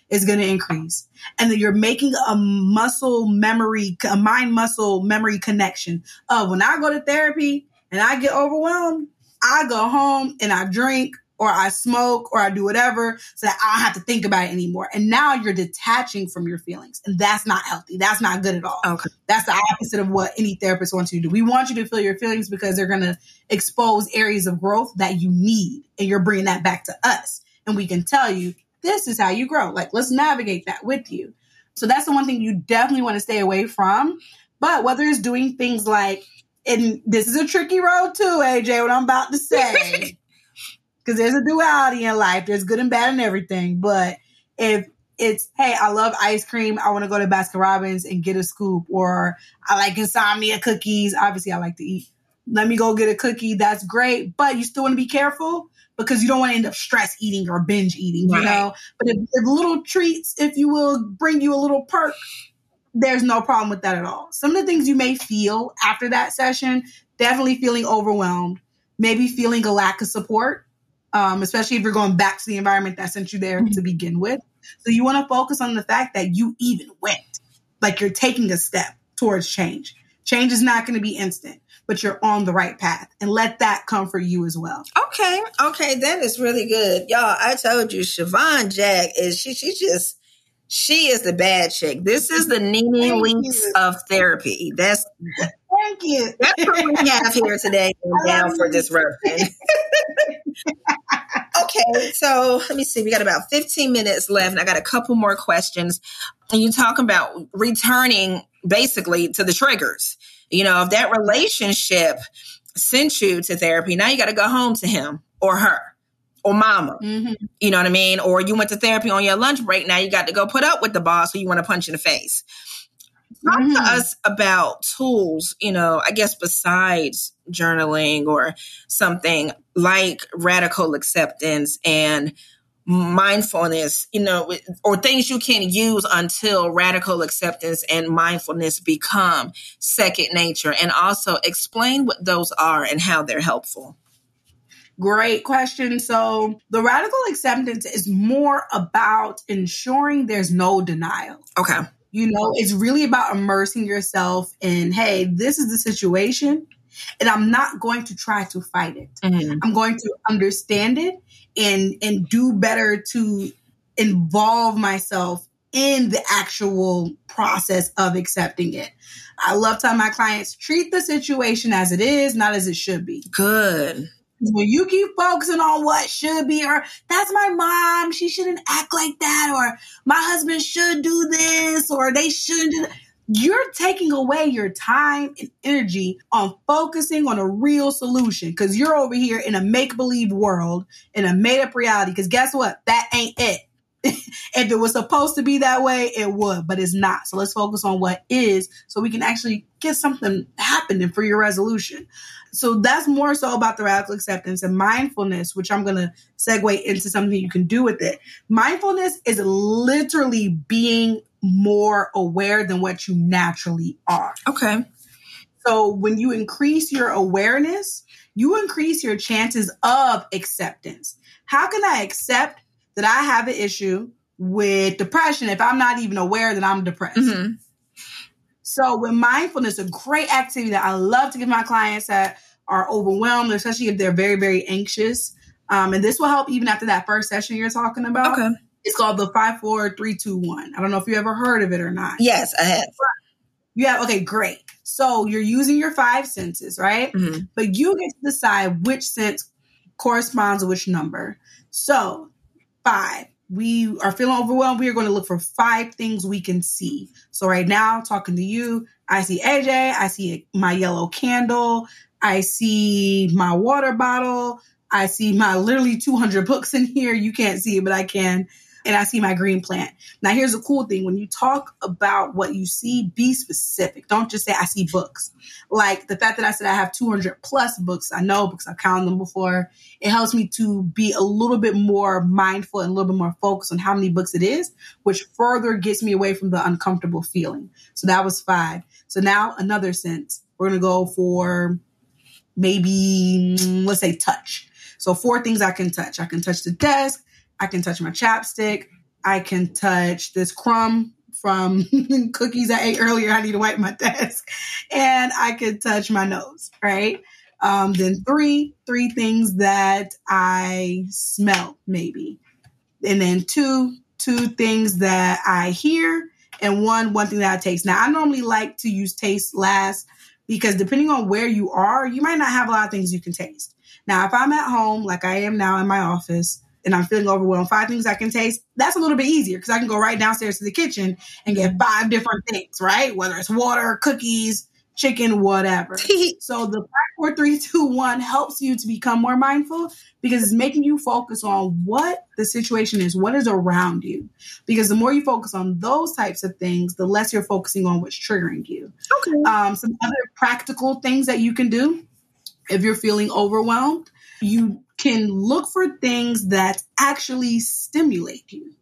It's going to increase. And then you're making a muscle memory, a mind muscle memory connection of when I go to therapy and I get overwhelmed, I go home and I drink or I smoke or I do whatever so that I don't have to think about it anymore. And now you're detaching from your feelings. And that's not healthy. That's not good at all. Okay. That's the opposite of what any therapist wants you to do. We want you to feel your feelings because they're going to expose areas of growth that you need. And you're bringing that back to us. And we can tell you, this is how you grow. Like, let's navigate that with you. So that's the one thing you definitely want to stay away from. But whether it's doing things like, and this is a tricky road too, AJ, what I'm about to say. because there's a duality in life. There's good and bad and everything. But if it's, hey, I love ice cream. I want to go to Baskin Robbins and get a scoop, or I like insomnia cookies. Obviously, I like to eat. Let me go get a cookie. That's great. But you still want to be careful because you don't want to end up stress eating or binge eating, you know? But if, if little treats, if you will, bring you a little perk, there's no problem with that at all. Some of the things you may feel after that session, definitely feeling overwhelmed, maybe feeling a lack of support um, especially if you're going back to the environment that sent you there mm-hmm. to begin with. So you want to focus on the fact that you even went, like you're taking a step towards change. Change is not going to be instant, but you're on the right path and let that comfort you as well. Okay. Okay. That is really good. Y'all, I told you, Shavon Jack is, she, she just, she is the bad chick. This is the Nene Leakes of therapy. That's Thank you. That's what we have here today down for disruption. okay, so let me see. We got about 15 minutes left, and I got a couple more questions. And you talk about returning basically to the triggers. You know, if that relationship sent you to therapy, now you got to go home to him or her or mama. Mm-hmm. You know what I mean? Or you went to therapy on your lunch break. Now you got to go put up with the boss who you want to punch in the face. Talk mm-hmm. to us about tools, you know, I guess besides journaling or something like radical acceptance and mindfulness, you know, or things you can use until radical acceptance and mindfulness become second nature. And also explain what those are and how they're helpful. Great question. So, the radical acceptance is more about ensuring there's no denial. Okay. You know, it's really about immersing yourself in, hey, this is the situation, and I'm not going to try to fight it. Mm-hmm. I'm going to understand it and and do better to involve myself in the actual process of accepting it. I love telling my clients treat the situation as it is, not as it should be. Good. When you keep focusing on what should be, or that's my mom, she shouldn't act like that, or my husband should do this, or they shouldn't do that you're taking away your time and energy on focusing on a real solution because you're over here in a make believe world, in a made up reality. Because guess what? That ain't it. if it was supposed to be that way, it would, but it's not. So let's focus on what is so we can actually get something happening for your resolution. So that's more so about the radical acceptance and mindfulness, which I'm going to segue into something you can do with it. Mindfulness is literally being more aware than what you naturally are. Okay. So when you increase your awareness, you increase your chances of acceptance. How can I accept that I have an issue with depression if I'm not even aware that I'm depressed? Mm-hmm. So with mindfulness, a great activity that I love to give my clients that are overwhelmed, especially if they're very, very anxious. Um, and this will help even after that first session you're talking about. Okay it's called the five, four, three, two, one. I don't know if you ever heard of it or not. Yes, I have. You have okay, great. So you're using your five senses, right? Mm-hmm. But you get to decide which sense corresponds to which number. So five. We are feeling overwhelmed. We are going to look for five things we can see. So right now, talking to you, I see AJ. I see my yellow candle. I see my water bottle. I see my literally 200 books in here. You can't see it, but I can and I see my green plant. Now, here's a cool thing. When you talk about what you see, be specific. Don't just say, I see books. Like the fact that I said I have 200 plus books, I know because I've counted them before. It helps me to be a little bit more mindful and a little bit more focused on how many books it is, which further gets me away from the uncomfortable feeling. So that was five. So now another sense. We're going to go for maybe, mm, let's say touch. So four things I can touch. I can touch the desk. I can touch my chapstick. I can touch this crumb from cookies I ate earlier. I need to wipe my desk. And I can touch my nose, right? Um, then three, three things that I smell, maybe. And then two, two things that I hear, and one, one thing that I taste. Now, I normally like to use taste last because depending on where you are, you might not have a lot of things you can taste. Now, if I'm at home, like I am now in my office, and I'm feeling overwhelmed, five things I can taste, that's a little bit easier because I can go right downstairs to the kitchen and get five different things, right? Whether it's water, cookies, chicken, whatever. so the five, four, three, two, one helps you to become more mindful because it's making you focus on what the situation is, what is around you. Because the more you focus on those types of things, the less you're focusing on what's triggering you. Okay. Um, some other practical things that you can do if you're feeling overwhelmed, you can look for things that actually stimulate you.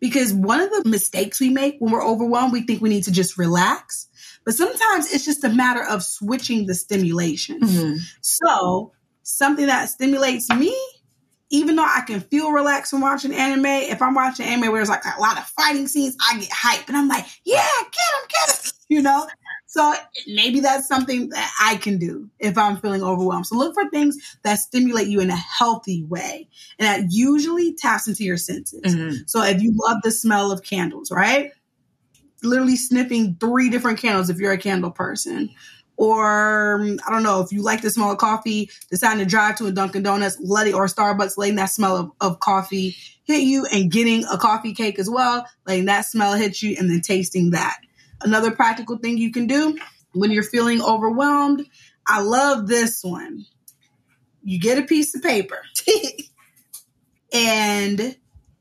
Because one of the mistakes we make when we're overwhelmed, we think we need to just relax. But sometimes it's just a matter of switching the stimulation. Mm-hmm. So, something that stimulates me, even though I can feel relaxed when watching anime, if I'm watching anime where there's like a lot of fighting scenes, I get hype and I'm like, yeah, get him, get him, you know? So maybe that's something that I can do if I'm feeling overwhelmed. So look for things that stimulate you in a healthy way. And that usually taps into your senses. Mm-hmm. So if you love the smell of candles, right? Literally sniffing three different candles if you're a candle person. Or um, I don't know, if you like the smell of coffee, deciding to drive to a Dunkin' Donuts, let it, or Starbucks, letting that smell of, of coffee hit you and getting a coffee cake as well, letting that smell hit you and then tasting that Another practical thing you can do when you're feeling overwhelmed. I love this one. You get a piece of paper and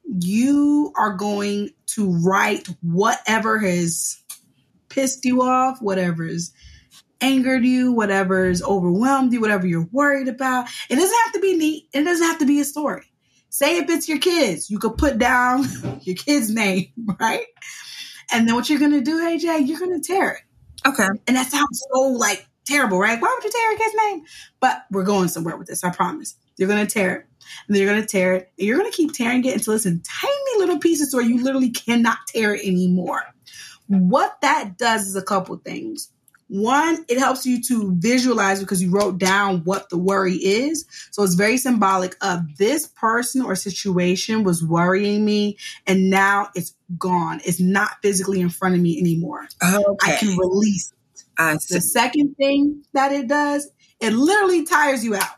you are going to write whatever has pissed you off, whatever's angered you, whatever's overwhelmed you, whatever you're worried about. It doesn't have to be neat. It doesn't have to be a story. Say if it's your kids, you could put down your kid's name, right? And then what you're gonna do, AJ, you're gonna tear it. Okay. And that sounds so like terrible, right? Why would you tear a kid's name? But we're going somewhere with this, I promise. You're gonna tear it. And then you're gonna tear it. And you're gonna keep tearing it until it's in tiny little pieces where you literally cannot tear it anymore. What that does is a couple things. One, it helps you to visualize because you wrote down what the worry is. So it's very symbolic of this person or situation was worrying me and now it's gone. It's not physically in front of me anymore. Okay. I can release it. I The second thing that it does, it literally tires you out.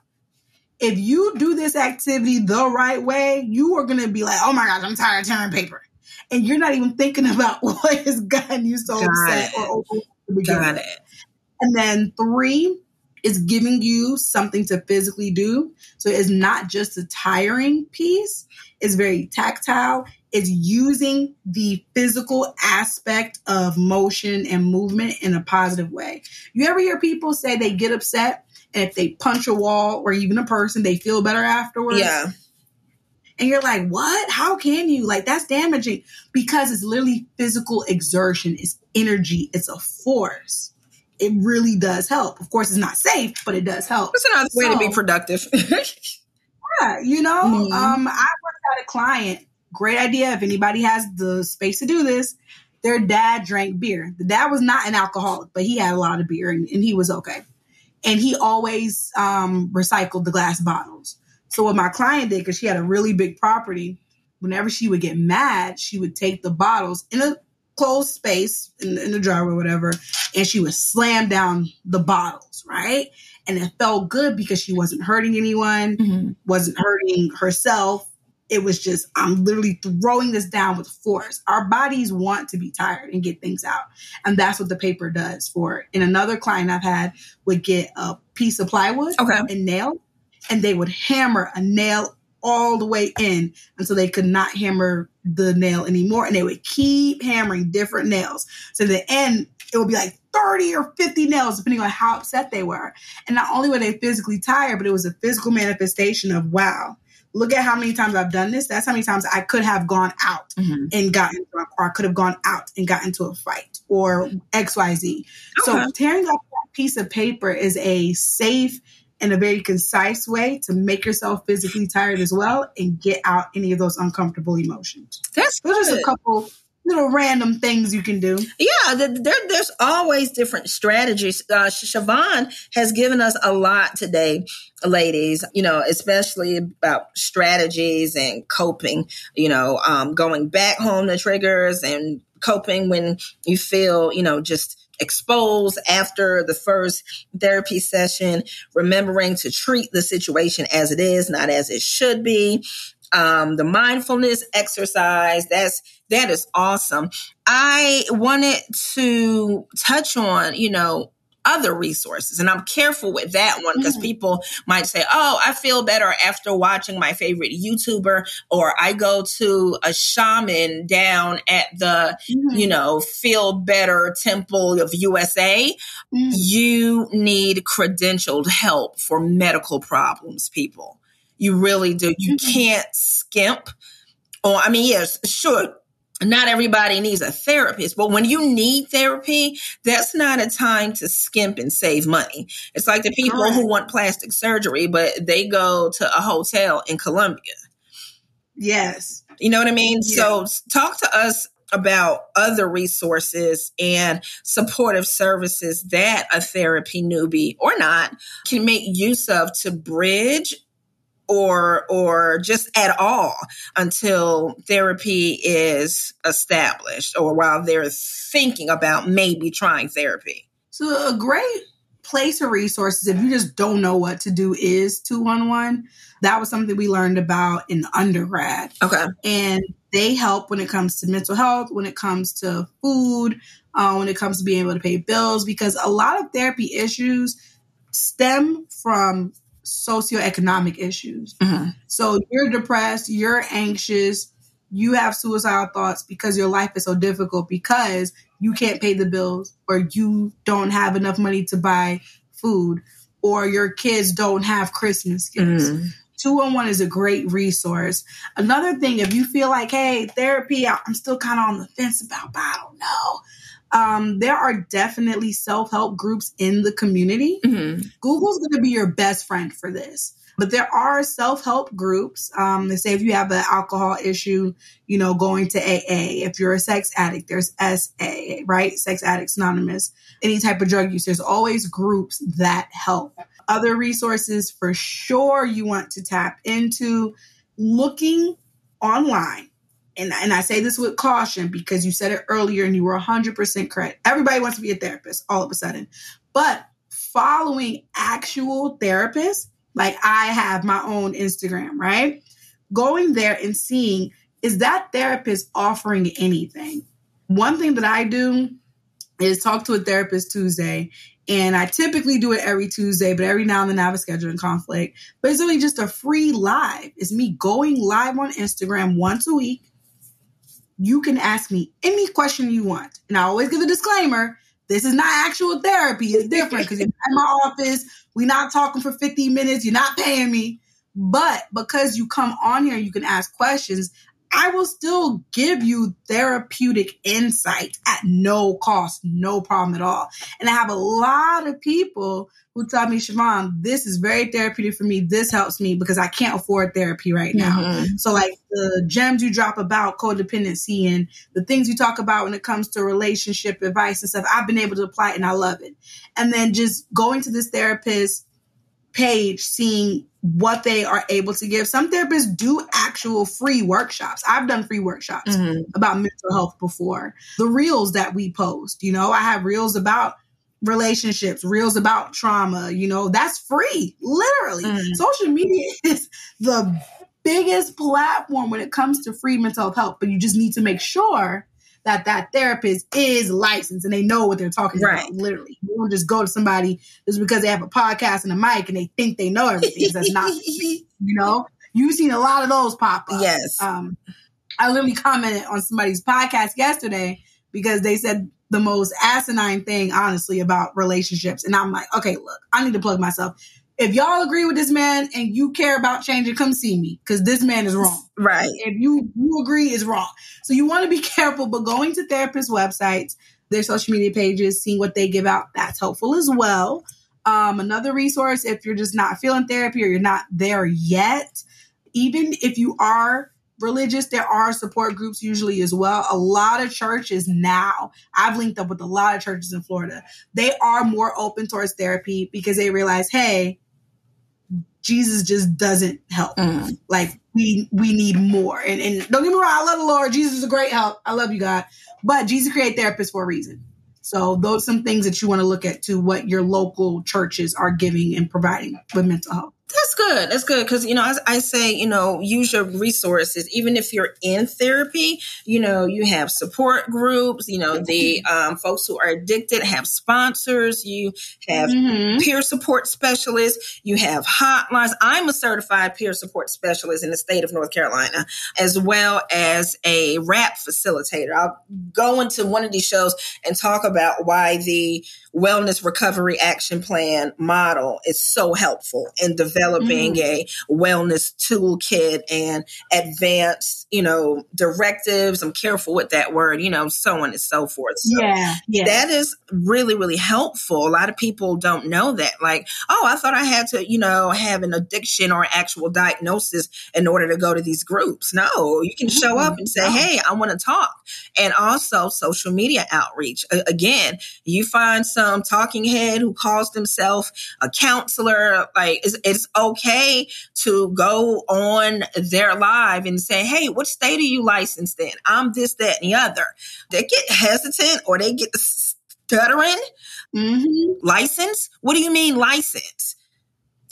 If you do this activity the right way, you are going to be like, oh my gosh, I'm tired of tearing paper. And you're not even thinking about what has gotten you so Got upset it. or overwhelmed Got it. And then three is giving you something to physically do. So it's not just a tiring piece, it's very tactile. It's using the physical aspect of motion and movement in a positive way. You ever hear people say they get upset and if they punch a wall or even a person, they feel better afterwards? Yeah. And you're like, what? How can you? Like, that's damaging because it's literally physical exertion, it's energy, it's a force. It really does help. Of course, it's not safe, but it does help. It's another way to be productive. Yeah, you know, Mhm. um, I worked at a client. Great idea. If anybody has the space to do this, their dad drank beer. The dad was not an alcoholic, but he had a lot of beer and, and he was okay. And he always um, recycled the glass bottles. So what my client did, because she had a really big property, whenever she would get mad, she would take the bottles in a closed space in, in the driveway or whatever, and she would slam down the bottles, right? And it felt good because she wasn't hurting anyone Mhm. wasn't hurting herself. It was just, I'm literally throwing this down with force. Our bodies want to be tired and get things out. And that's what the paper does for it. And another client I've had would get a piece of plywood Okay. and nail, and they would hammer a nail all the way in until they could not hammer the nail anymore. And they would keep hammering different nails. So in the end, it would be like 30 or 50 nails, depending on how upset they were. And not only were they physically tired, but it was a physical manifestation of, wow, look at how many times I've done this. That's how many times I could have gone out Mhm. and gotten drunk, or I could have gone out and got into a fight, or XYZ. So tearing up that piece of paper is a safe and a very concise way to make yourself physically tired as well and get out any of those uncomfortable emotions. That's good. Those are just a couple little random things you can do. Yeah, there, there's always different strategies. Uh, Shavon has given us a lot today, ladies, you know, especially about strategies and coping, you know, um, going back home to triggers and coping when you feel, you know, just exposed after the first therapy session, remembering to treat the situation as it is, not as it should be. Um, the mindfulness exercise, that's that is awesome. I wanted to touch on, you know, other resources. And I'm careful with that one because Mhm. people might say, Oh, I feel better after watching my favorite YouTuber, or I go to a shaman down at the, you know, feel better temple of USA. Mhm. You need credentialed help for medical problems, people. You really do. You Mhm. can't skimp. Or, I mean, yes, sure, not everybody needs a therapist, but when you need therapy, that's not a time to skimp and save money. It's like the people Correct. who want plastic surgery, but they go to a hotel in Colombia. Yes. You know what I mean? Yeah. So talk to us about other resources and supportive services that a therapy newbie or not can make use of to bridge or or just at all until therapy is established or while they're thinking about maybe trying therapy. So a great place of resources if you just don't know what to do is 211. That was something we learned about in undergrad. Okay. and they help when it comes to mental health, when it comes to food, uh, when it comes to being able to pay bills, because a lot of therapy issues stem from socioeconomic issues. Mhm. So you're depressed, you're anxious, you have suicidal thoughts because your life is so difficult because you can't pay the bills or you don't have enough money to buy food or your kids don't have Christmas gifts. Mm. 211 is a great resource. Another thing, if you feel like, hey, therapy, I'm still kind of on the fence about, but I don't know. Um, there are definitely self help groups in the community. Mm-hmm. Google's going to be your best friend for this. But there are self help groups. Um, they say if you have an alcohol issue, you know, going to AA. If you're a sex addict, there's SA, right? Sex Addicts Anonymous. Any type of drug use, there's always groups that help. Other resources for sure you want to tap into looking online. And, and I say this with caution because you said it earlier and you were 100% correct. Everybody wants to be a therapist all of a sudden. But following actual therapists like I have my own Instagram, right? Going there and seeing is that therapist offering anything? One thing that I do is talk to a therapist Tuesday. And I typically do it every Tuesday, but every now and then I have a scheduling conflict. But it's only just a free live. It's me going live on Instagram once a week. You can ask me any question you want. And I always give a disclaimer this is not actual therapy. It's different because you're in my office. We're not talking for 50 minutes. You're not paying me. But because you come on here, you can ask questions. I will still give you therapeutic insight at no cost, no problem at all. And I have a lot of people who tell me, Shavon, this is very therapeutic for me. This helps me because I can't afford therapy right now. Mm-hmm. So, like the gems you drop about codependency and the things you talk about when it comes to relationship advice and stuff, I've been able to apply it and I love it. And then just going to this therapist page, seeing what they are able to give. Some therapists do actual free workshops. I've done free workshops mm-hmm. about mental health before. The reels that we post, you know, I have reels about relationships, reels about trauma, you know, that's free, literally. Mm-hmm. Social media is the biggest platform when it comes to free mental health, but you just need to make sure that that therapist is licensed and they know what they're talking right. about. Literally, you don't just go to somebody just because they have a podcast and a mic and they think they know everything. That's not, you know. You've seen a lot of those pop up. Yes. Um, I literally commented on somebody's podcast yesterday because they said the most asinine thing, honestly, about relationships, and I'm like, okay, look, I need to plug myself if y'all agree with this man and you care about changing, come see me because this man is wrong. Right. If you you agree, is wrong. So you want to be careful. But going to therapist websites, their social media pages, seeing what they give out, that's helpful as well. Um, another resource if you're just not feeling therapy or you're not there yet, even if you are religious, there are support groups usually as well. A lot of churches now, I've linked up with a lot of churches in Florida. They are more open towards therapy because they realize, hey, Jesus just doesn't help. Mm. Like we we need more. And and don't get me wrong, I love the Lord. Jesus is a great help. I love you, God. But Jesus created therapists for a reason. So those some things that you want to look at to what your local churches are giving and providing with mental health. That's good. That's good. Cause, you know, as I say, you know, use your resources. Even if you're in therapy, you know, you have support groups, you know, the um, folks who are addicted have sponsors, you have mm-hmm. peer support specialists, you have hotlines. I'm a certified peer support specialist in the state of North Carolina, as well as a WRAP facilitator. I'll go into one of these shows and talk about why the wellness recovery action plan model is so helpful in developing mm. a wellness toolkit and advanced, you know, directives. I'm careful with that word, you know, so on and so forth. So yeah, yeah. That is really, really helpful. A lot of people don't know that. Like, oh, I thought I had to, you know, have an addiction or actual diagnosis in order to go to these groups. No, you can show up and say, hey, I want to talk. And also social media outreach. Again, you find some some talking head who calls themselves a counselor. Like it's, it's okay to go on their live and say, Hey, what state are you licensed in? I'm this, that, and the other. They get hesitant or they get stuttering. Mm-hmm. License? What do you mean license?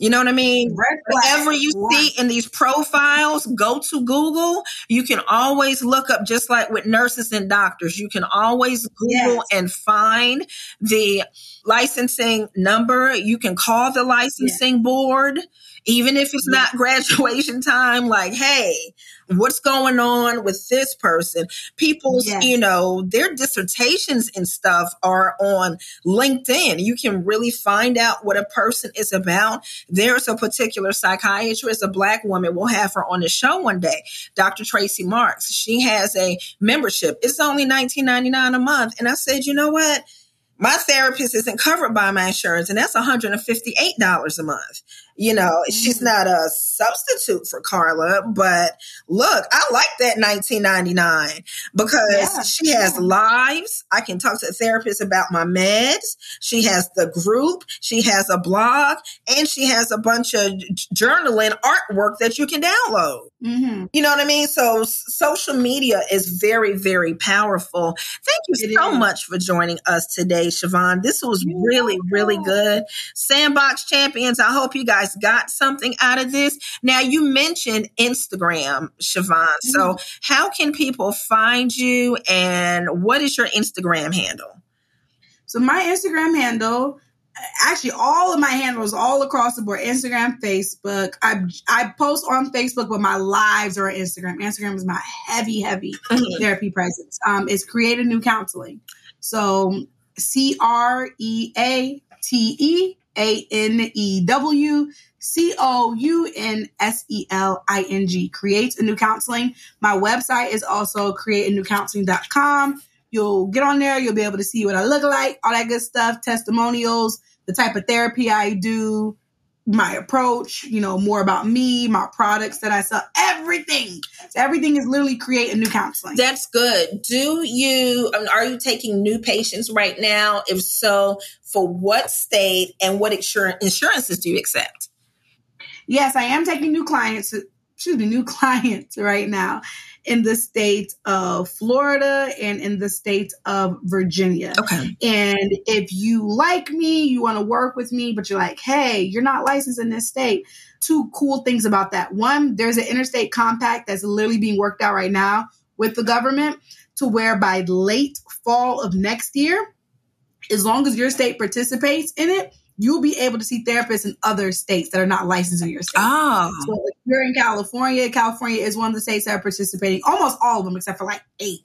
You know what I mean? Whatever you see in these profiles, go to Google. You can always look up, just like with nurses and doctors, you can always Google yes. and find the licensing number. You can call the licensing yes. board, even if it's not graduation time, like, hey, what's going on with this person. People's, Yes. you know, their dissertations and stuff are on LinkedIn. You can really find out what a person is about. There's a particular psychiatrist, a black woman, we'll have her on the show one day, Dr. Tracey Marks. She has a membership. It's only $19.99 a month. And I said, you know what? My therapist isn't covered by my insurance, and that's $158 a month. You know, she's Mm. not a substitute for Carla, but look, I like that 1999 because Yeah, she has yeah. lives. I can talk to a therapist about my meds. She has the group, she has a blog, and she has a bunch of journaling artwork that you can download. Mhm. You know what I mean? So social media is very, very powerful. Thank you It so is. much for joining us today, Shavon. This was really, really good. Sandbox champions, I hope you guys got something out of this. Now you mentioned Instagram, Shavon. So Mm-hmm. how can people find you and what is your Instagram handle? So my Instagram handle, actually all of my handles all across the board, Instagram, Facebook. I I post on Facebook, but my lives are on Instagram. Instagram is my heavy, heavy therapy presence. Um, it's create a new counseling. So C R E A T E A N E W C O U N S E L I N G. Create a new counseling. My website is also createanewcounseling.com. You'll get on there, you'll be able to see what I look like, all that good stuff, testimonials, the type of therapy I do, my approach, you know, more about me, my products that I sell, everything. So everything is literally create a new counseling. That's good. Do you um, are you taking new patients right now? If so, for what state and what insur- insurances do you accept? yes, I am taking new clients, excuse me, new clients right now in the state of Florida and in the state of Virginia. Okay. And if you like me, you want to work with me, but you're like, hey, you're not licensed in this state. Two cool things about that. One, there's an interstate compact that's literally being worked out right now with the government to where by late fall of next year, as long as your state participates in it, you'll be able to see therapists in other states that are not licensed in your state. Oh, So if you're in California, California is one of the states that are participating. Almost all of them, except for like eight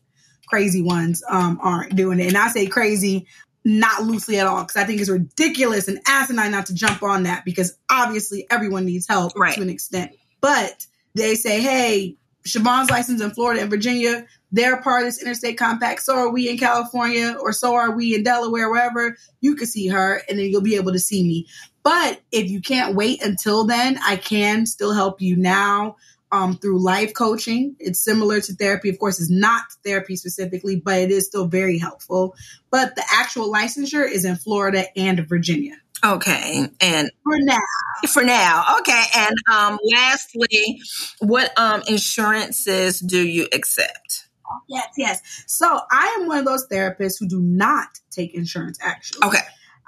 crazy ones, um, aren't doing it. And I say crazy, not loosely at all, because I think it's ridiculous and asinine not to jump on that because obviously everyone needs help Right. to an extent. But they say, hey, Shavon's licensed in Florida and Virginia. They're part of this interstate compact. So are we in California, or so are we in Delaware, wherever. You can see her, and then you'll be able to see me. But if you can't wait until then, I can still help you now um, through life coaching. It's similar to therapy. Of course, it's not therapy specifically, but it is still very helpful. But the actual licensure is in Florida and Virginia okay. And for now. for now, okay. And um, lastly, what um insurances do you accept? Yes, yes. So I am one of those therapists who do not take insurance actually. Okay.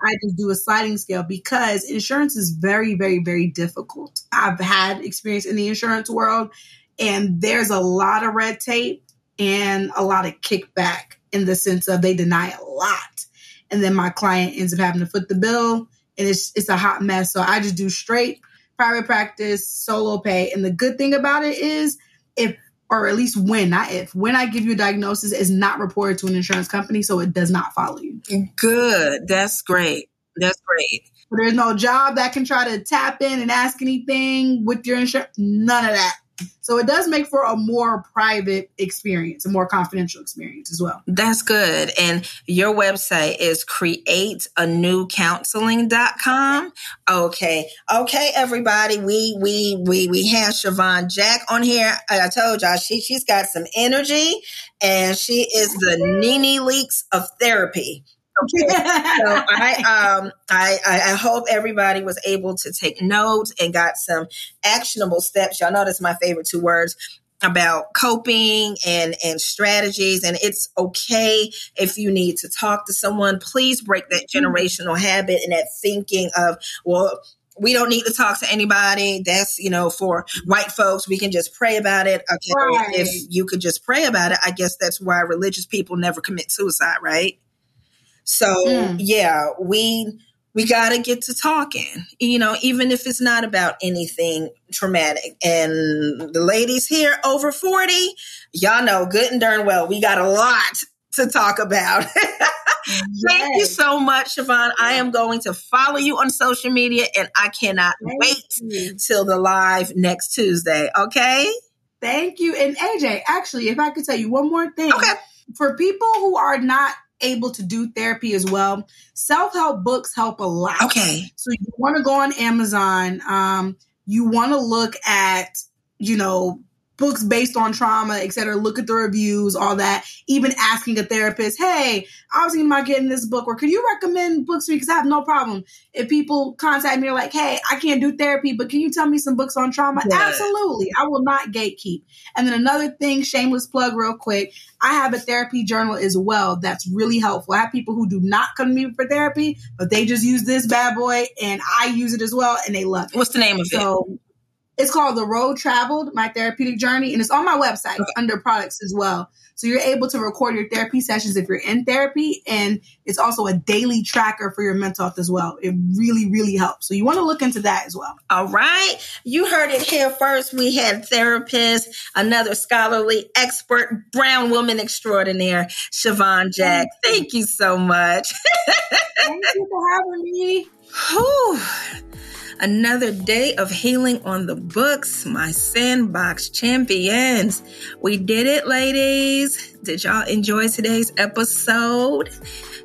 I just do a sliding scale because insurance is very, very, very difficult. I've had experience in the insurance world and there's a lot of red tape and a lot of kickback in the sense of they deny a lot. And then my client ends up having to foot the bill and it's it's a hot mess. So I just do straight private practice, solo pay. And the good thing about it is if or at least when, not if, when I give you a diagnosis, is not reported to an insurance company, so it does not follow you. Good. That's great. That's great. There's no job that can try to tap in and ask anything with your insurance. None of that. So it does make for a more private experience, a more confidential experience as well. That's good. And your website is createanewcounseling.com. Okay. Okay, everybody. We we we we have Shavon Jack on here. I told y'all she she's got some energy and she is the Nene Leakes of therapy. Okay. so I um I, I hope everybody was able to take notes and got some actionable steps. Y'all know that's my favorite two words about coping and and strategies. And it's okay if you need to talk to someone. Please break that generational habit and that thinking of well we don't need to talk to anybody. That's you know for white folks. We can just pray about it. Okay. Right. if you could just pray about it i guess that's why religious people never commit suicide right so Mm. yeah we we got to get to talking, you know, even if it's not about anything traumatic. And the ladies here over 40, y'all know good and darn well, we got a lot to talk about. Thank you so much, Shavon. I am going to follow you on social media and I cannot Thank wait you. till the live next Tuesday. Okay. Thank you. And AJ, actually, if I could tell you one more thing. Okay. For people who are not able to do therapy as well, self help books help a lot. Okay. So you want to go on Amazon. Um, you want to look at, you know, books based on trauma, et cetera. Look at the reviews, all that. Even asking a therapist, hey, I was thinking about getting this book, or could you recommend books to me? Because I have no problem. If people contact me, are like, hey, I can't do therapy, but can you tell me some books on trauma? Yeah. Absolutely. I will not gatekeep. And then another thing, shameless plug, real quick. I have a therapy journal as well that's really helpful. I have people who do not come to me for therapy, but they just use this bad boy and I use it as well and they love it. What's the name of so, it? It's called The Road Traveled, My Therapeutic Journey, and it's on my website okay. under products as well. So you're able to record your therapy sessions if you're in therapy, and it's also a daily tracker for your mental health as well. It really, really helps. So you want to look into that as well. All right. You heard it here first. We had therapist, another scholarly expert, brown woman extraordinaire, Shavon Jack. Thank you so much. Thank you for having me. Whew. Another day of healing on the books, my sandbox champions. We did it, ladies. Did y'all enjoy today's episode?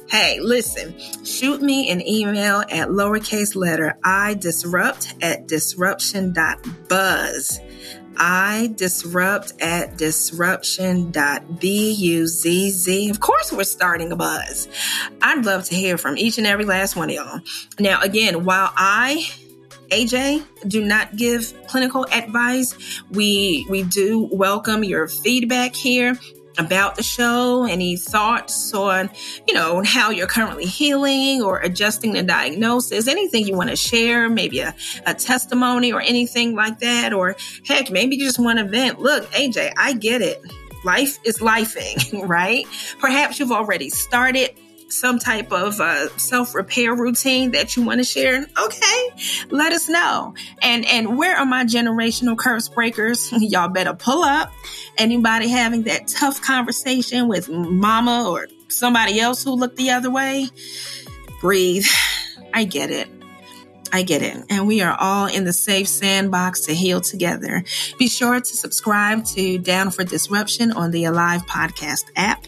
Hey, listen, shoot me an email at lowercase letter I disrupt at disruption.buzz. I disrupt at disruption.buzz. Of course, we're starting a buzz. I'd love to hear from each and every last one of y'all. Now, again, while I AJ, do not give clinical advice. We we do welcome your feedback here about the show, any thoughts on, you know, how you're currently healing or adjusting the diagnosis, anything you want to share, maybe a, a testimony or anything like that, or heck, maybe just want to vent. Look, AJ, I get it. Life is lifing, right? Perhaps you've already started some type of uh, self repair routine that you want to share, okay, let us know. And and where are my generational curse breakers? Y'all better pull up. Anybody having that tough conversation with mama or somebody else who looked the other way? Breathe. I get it. I get it. And we are all in the safe sandbox to heal together. Be sure to subscribe to Down for Disruption on the Alive Podcast app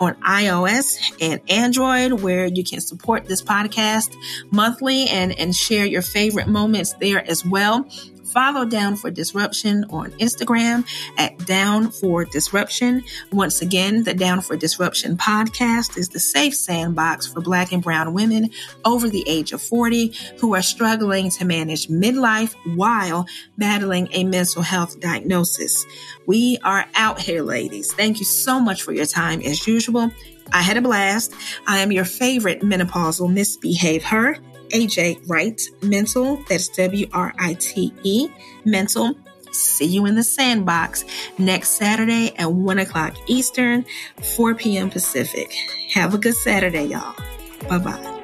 on iOS and Android, where you can support this podcast monthly and, and share your favorite moments there as well. Follow Down for Disruption on Instagram at Down for Disruption. Once again, the Down for Disruption podcast is the safe sandbox for Black and Brown women over the age of 40 who are struggling to manage midlife while battling a mental health diagnosis. We are out here, ladies. Thank you so much for your time as usual. I had a blast. I am your favorite menopausal misbehave her. AJ Write Mental. That's W R I T E Mental. See you in the sandbox next Saturday at 1 o'clock Eastern, 4 p.m. Pacific. Have a good Saturday, y'all. Bye bye.